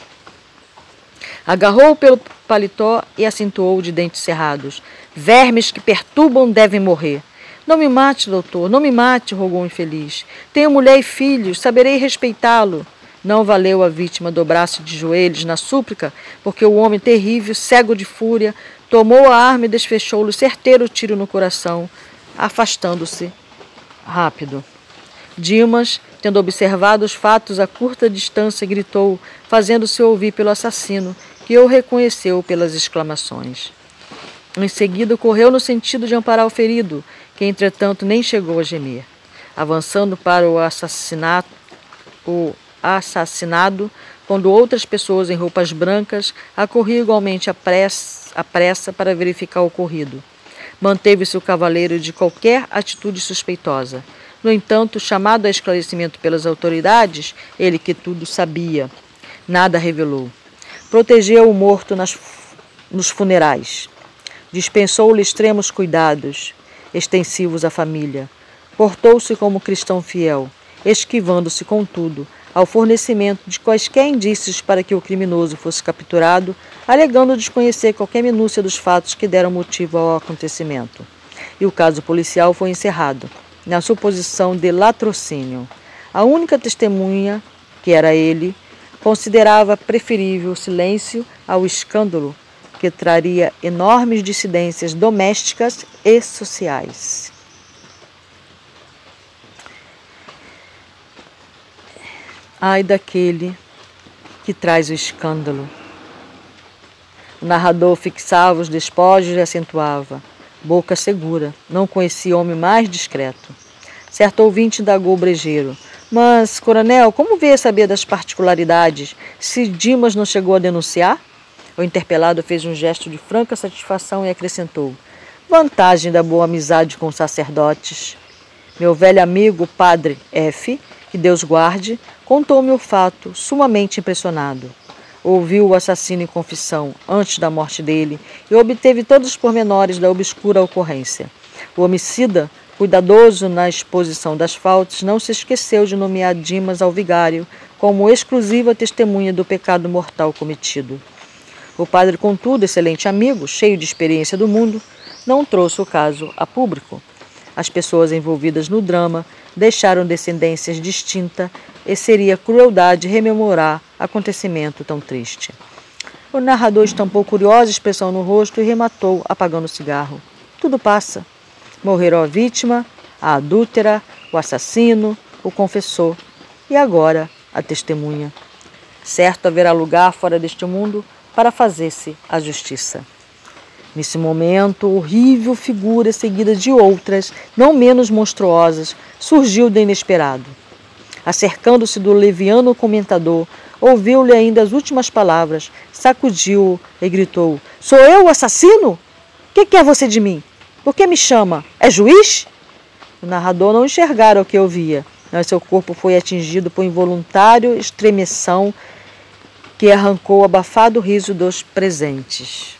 Agarrou-o pelo paletó e acentuou de dentes cerrados: Vermes que perturbam devem morrer. Não me mate, doutor, não me mate, rogou o infeliz. Tenho mulher e filhos, saberei respeitá-lo. Não valeu a vítima dobrar-se de joelhos na súplica, porque o homem terrível, cego de fúria, tomou a arma e desfechou-lhe certeiro tiro no coração, afastando-se rápido. Dimas, tendo observado os fatos a curta distância, gritou, fazendo-se ouvir pelo assassino, que o reconheceu pelas exclamações. Em seguida, correu no sentido de amparar o ferido, que entretanto nem chegou a gemer. Avançando para o assassinato, o assassinado, quando outras pessoas em roupas brancas acorriam igualmente à pressa, à pressa para verificar o ocorrido. Manteve-se o cavaleiro de qualquer atitude suspeitosa. No entanto, chamado a esclarecimento pelas autoridades, ele que tudo sabia, nada revelou. Protegeu o morto nas, nos funerais. Dispensou-lhe extremos cuidados extensivos à família. Portou-se como cristão fiel, esquivando-se, contudo, ao fornecimento de quaisquer indícios para que o criminoso fosse capturado, alegando desconhecer qualquer minúcia dos fatos que deram motivo ao acontecimento. E o caso policial foi encerrado, na suposição de latrocínio. A única testemunha, que era ele, considerava preferível o silêncio ao escândalo que traria enormes dissidências domésticas e sociais. Ai daquele que traz o escândalo. O narrador fixava os despojos e acentuava: boca segura, não conhecia homem mais discreto. Certo ouvinte indagou o brejeiro: Mas, coronel, como veio saber das particularidades se Dimas não chegou a denunciar? O interpelado fez um gesto de franca satisfação e acrescentou: Vantagem da boa amizade com os sacerdotes. Meu velho amigo, padre F., que Deus guarde, contou-me o fato, sumamente impressionado. Ouviu o assassino em confissão antes da morte dele e obteve todos os pormenores da obscura ocorrência. O homicida, cuidadoso na exposição das faltas, não se esqueceu de nomear Dimas ao vigário como exclusiva testemunha do pecado mortal cometido. O padre, contudo, excelente amigo, cheio de experiência do mundo, não trouxe o caso a público. As pessoas envolvidas no drama deixaram descendências distintas e seria crueldade rememorar acontecimento tão triste. O narrador estampou curiosa expressão no rosto e rematou, apagando o cigarro. Tudo passa. Morreram a vítima, a adúltera, o assassino, o confessor e agora a testemunha. Certo haverá lugar fora deste mundo para fazer-se a justiça. Nesse momento, horrível figura seguida de outras, não menos monstruosas, surgiu do inesperado. Acercando-se do leviano comentador, ouviu-lhe ainda as últimas palavras, sacudiu-o e gritou: Sou eu o assassino? O que quer você de mim? Por que me chama? É juiz? O narrador não enxergara o que ouvia, mas seu corpo foi atingido por involuntário estremeção que arrancou o abafado riso dos presentes.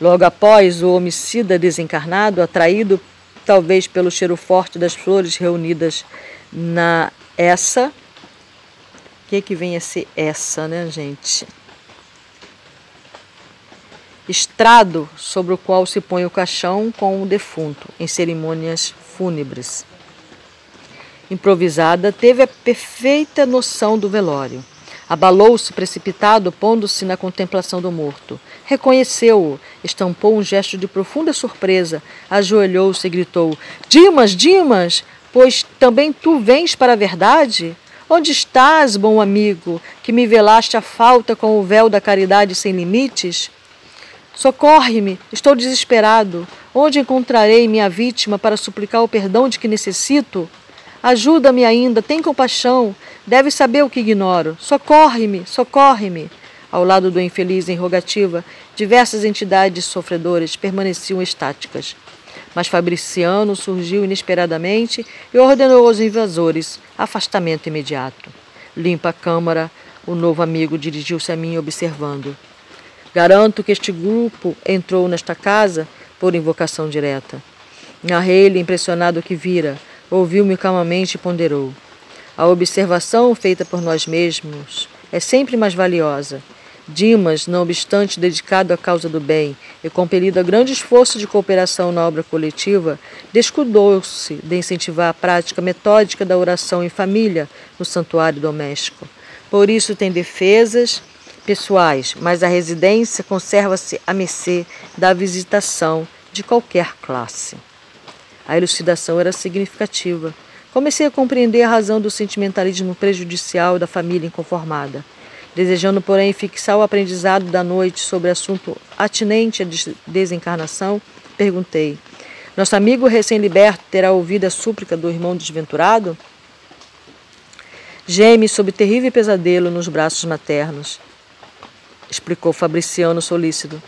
Logo após, o homicida desencarnado, atraído talvez pelo cheiro forte das flores reunidas na essa. O que, que vem a ser essa, né, gente? Estrado sobre o qual se põe o caixão com o defunto, em cerimônias fúnebres. Improvisada, teve a perfeita noção do velório. Abalou-se precipitado, pondo-se na contemplação do morto. Reconheceu-o, estampou um gesto de profunda surpresa, ajoelhou-se e gritou: Dimas, Dimas, pois também tu vens para a verdade? Onde estás, bom amigo, que me velaste a falta com o véu da caridade sem limites? Socorre-me, estou desesperado. Onde encontrarei minha vítima para suplicar o perdão de que necessito? Ajuda-me ainda, tem compaixão. Deve saber o que ignoro. Socorre-me, socorre-me. Ao lado do infeliz em rogativa, diversas entidades sofredoras permaneciam estáticas. Mas Fabriciano surgiu inesperadamente e ordenou aos invasores afastamento imediato. Limpa a câmara, o novo amigo dirigiu-se a mim observando. Garanto que este grupo entrou nesta casa por invocação direta. Narrei-lhe, impressionado o que vira, ouviu-me calmamente e ponderou. A observação feita por nós mesmos é sempre mais valiosa Dimas, não obstante dedicado à causa do bem e compelido a grande esforço de cooperação na obra coletiva, descuidou-se de incentivar a prática metódica da oração em família no santuário doméstico. Por isso tem defesas pessoais, mas a residência conserva-se à mercê da visitação de qualquer classe. A elucidação era significativa. Comecei a compreender a razão do sentimentalismo prejudicial da família inconformada. Desejando, porém, fixar o aprendizado da noite sobre assunto atinente à desencarnação, perguntei: Nosso amigo recém-liberto terá ouvido a súplica do irmão desventurado? Geme sob terrível pesadelo nos braços maternos, explicou Fabriciano solícito,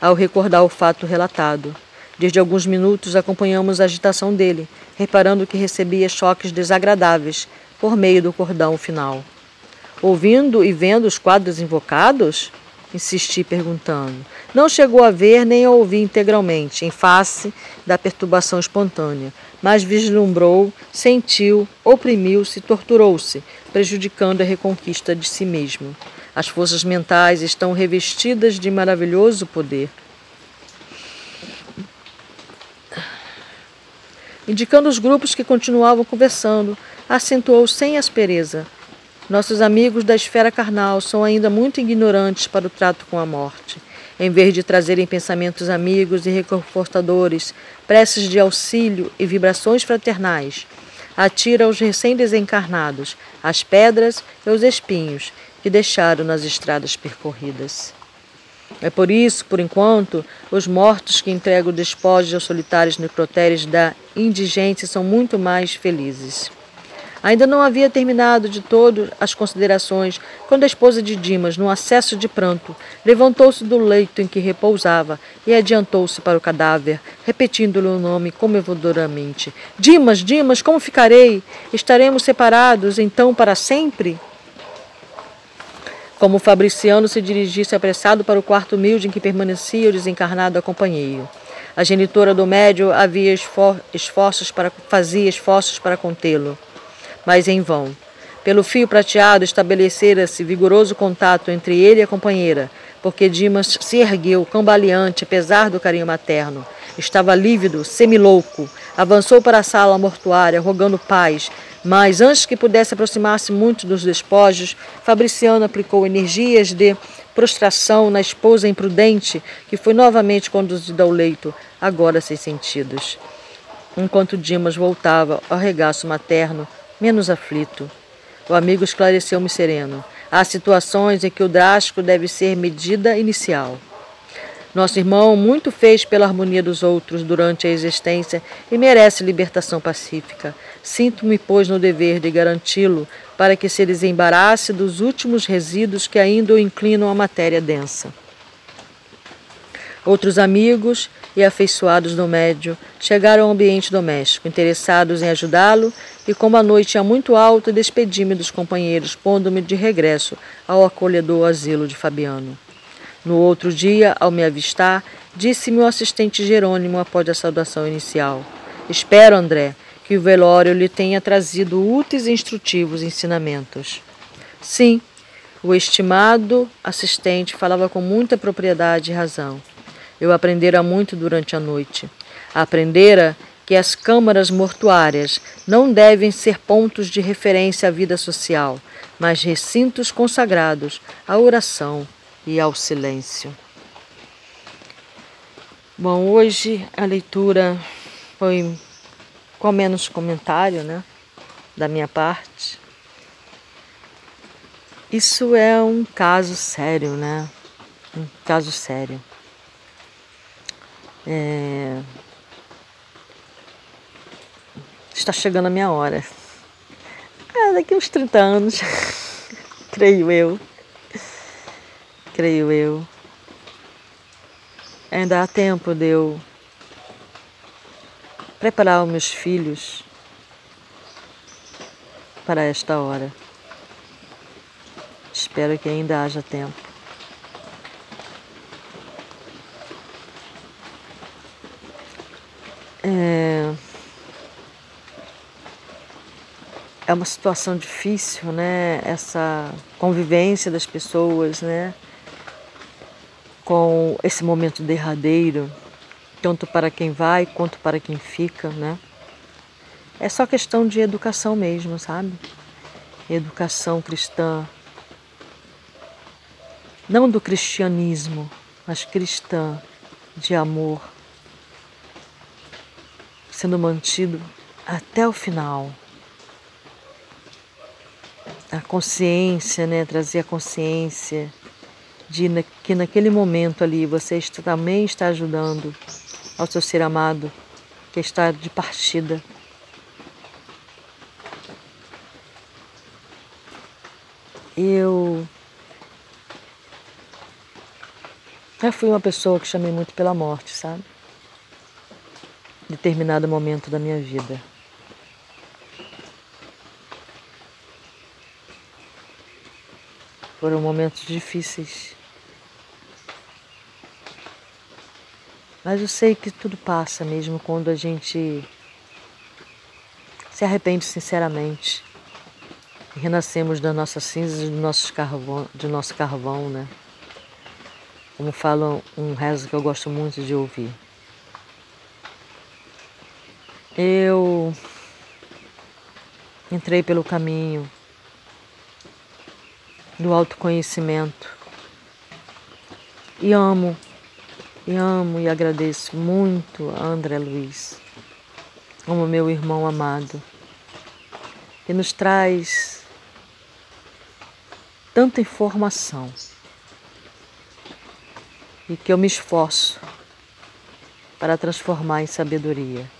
ao recordar o fato relatado. Desde alguns minutos acompanhamos a agitação dele, reparando que recebia choques desagradáveis por meio do cordão final. Ouvindo e vendo os quadros invocados? Insisti perguntando. Não chegou a ver nem a ouvir integralmente, em face da perturbação espontânea, mas vislumbrou, sentiu, oprimiu-se, torturou-se, prejudicando a reconquista de si mesmo. As forças mentais estão revestidas de maravilhoso poder. Indicando os grupos que continuavam conversando, acentuou sem aspereza: nossos amigos da esfera carnal são ainda muito ignorantes para o trato com a morte. Em vez de trazerem pensamentos amigos e reconfortadores, preces de auxílio e vibrações fraternais, atira aos recém-desencarnados as pedras e os espinhos que deixaram nas estradas percorridas. É por isso, por enquanto, os mortos que entregam despojos aos solitários necrotérios da indigência são muito mais felizes. Ainda não havia terminado de todo as considerações quando a esposa de Dimas, num acesso de pranto, levantou-se do leito em que repousava e adiantou-se para o cadáver, repetindo-lhe o nome comovedoramente. Dimas, Dimas, como ficarei? Estaremos separados então para sempre? Como Fabriciano se dirigisse apressado para o quarto humilde em que permanecia o desencarnado acompanheiro. A genitora do médio havia esfor esforços para, fazia esforços para contê-lo mas em vão. Pelo fio prateado estabelecera-se vigoroso contato entre ele e a companheira, porque Dimas se ergueu, cambaleante, apesar do carinho materno. Estava lívido, semilouco. Avançou para a sala mortuária, rogando paz, mas antes que pudesse aproximar-se muito dos despojos, Fabriciano aplicou energias de prostração na esposa imprudente, que foi novamente conduzida ao leito, agora sem sentidos. Enquanto Dimas voltava ao regaço materno, menos aflito. O amigo esclareceu-me sereno. Há situações em que o drástico deve ser medida inicial. Nosso irmão muito fez pela harmonia dos outros durante a existência e merece libertação pacífica. Sinto-me, pois, no dever de garanti-lo para que se desembarace dos últimos resíduos que ainda o inclinam à matéria densa. Outros amigos e afeiçoados do médio chegaram ao ambiente doméstico, interessados em ajudá-lo, e como a noite ia muito alta, despedi-me dos companheiros, pondo-me de regresso ao acolhedor asilo de Fabiano. No outro dia, ao me avistar, disse-me o assistente Jerônimo após a saudação inicial: Espero, André, que o velório lhe tenha trazido úteis e instrutivos ensinamentos. Sim, o estimado assistente falava com muita propriedade e razão. Eu aprendera muito durante a noite. Aprendera que as câmaras mortuárias não devem ser pontos de referência à vida social, mas recintos consagrados à oração e ao silêncio. Bom, hoje a leitura foi com menos comentário, né, da minha parte. Isso é um caso sério, né? Um caso sério. É... Está chegando a minha hora. Ah, daqui uns 30 anos, creio eu. Creio eu. Ainda há tempo de eu preparar os meus filhos para esta hora. Espero que ainda haja tempo. É, é uma situação difícil, né? Essa convivência das pessoas, né? Com esse momento derradeiro, tanto para quem vai quanto para quem fica, né? É só questão de educação mesmo, sabe? Educação cristã. Não do cristianismo, mas cristã, de amor sendo mantido até o final. A consciência, né? Trazer a consciência de que naquele momento ali você também está ajudando ao seu ser amado que está de partida. Eu já fui uma pessoa que chamei muito pela morte, sabe? determinado momento da minha vida. Foram momentos difíceis. Mas eu sei que tudo passa mesmo quando a gente se arrepende sinceramente renascemos das nossas cinzas e do nosso carvão, do nosso carvão, né? Como fala um rezo que eu gosto muito de ouvir. Eu entrei pelo caminho do autoconhecimento e amo, e amo e agradeço muito a André Luiz, como meu irmão amado, que nos traz tanta informação e que eu me esforço para transformar em sabedoria.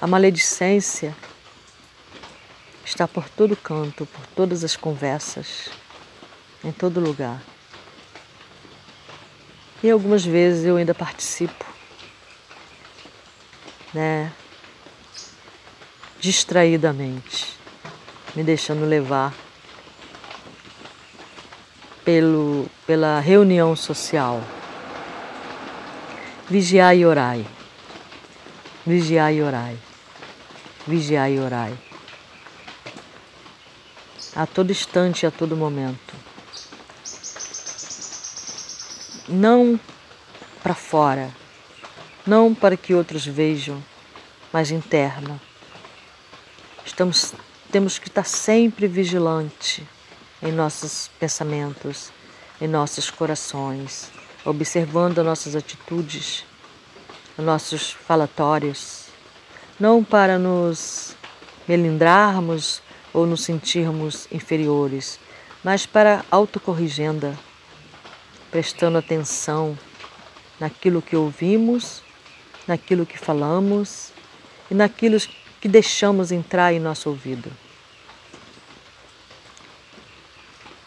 A maledicência está por todo canto, por todas as conversas, em todo lugar. E algumas vezes eu ainda participo, né? Distraidamente, me deixando levar pelo, pela reunião social. Vigiai e orai. Vigiai e orai. Vigiai e orai. A todo instante, a todo momento. Não para fora, não para que outros vejam, mas interna. Estamos, temos que estar sempre vigilante em nossos pensamentos, em nossos corações, observando nossas atitudes, nossos falatórios, não para nos melindrarmos ou nos sentirmos inferiores, mas para autocorrigenda, prestando atenção naquilo que ouvimos, naquilo que falamos e naquilo que deixamos entrar em nosso ouvido.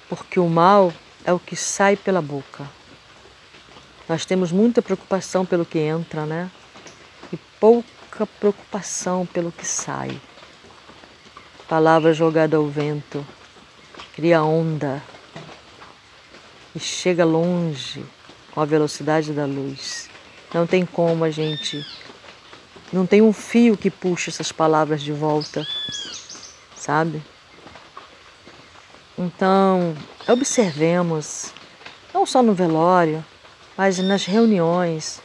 porque o mal é o que sai pela boca. Nós temos muita preocupação pelo que entra, né? E pouca preocupação pelo que sai. Palavra jogada ao vento cria onda e chega longe com a velocidade da luz. Não tem como a gente. Não tem um fio que puxe essas palavras de volta, sabe? Então, observemos, não só no velório, mas nas reuniões,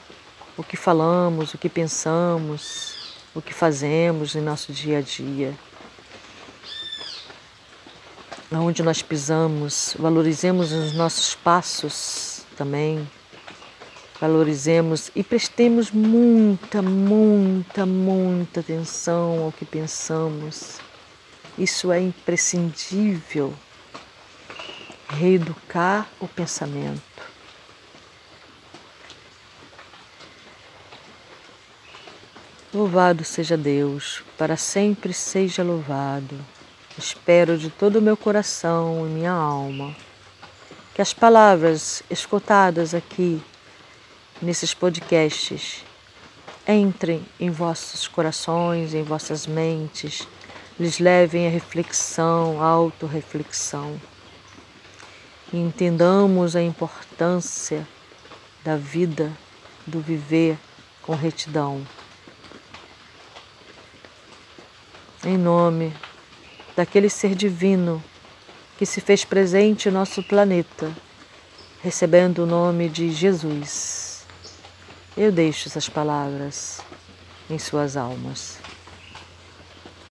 o que falamos, o que pensamos, o que fazemos em nosso dia a dia. Onde nós pisamos, valorizemos os nossos passos também, valorizemos e prestemos muita, muita, muita atenção ao que pensamos. Isso é imprescindível reeducar o pensamento. Louvado seja Deus, para sempre seja louvado. Espero de todo o meu coração e minha alma que as palavras escutadas aqui nesses podcasts entrem em vossos corações, em vossas mentes, lhes levem a reflexão, a autorreflexão e entendamos a importância da vida, do viver com retidão. Em nome daquele ser divino que se fez presente em nosso planeta, recebendo o nome de Jesus, eu deixo essas palavras em suas almas.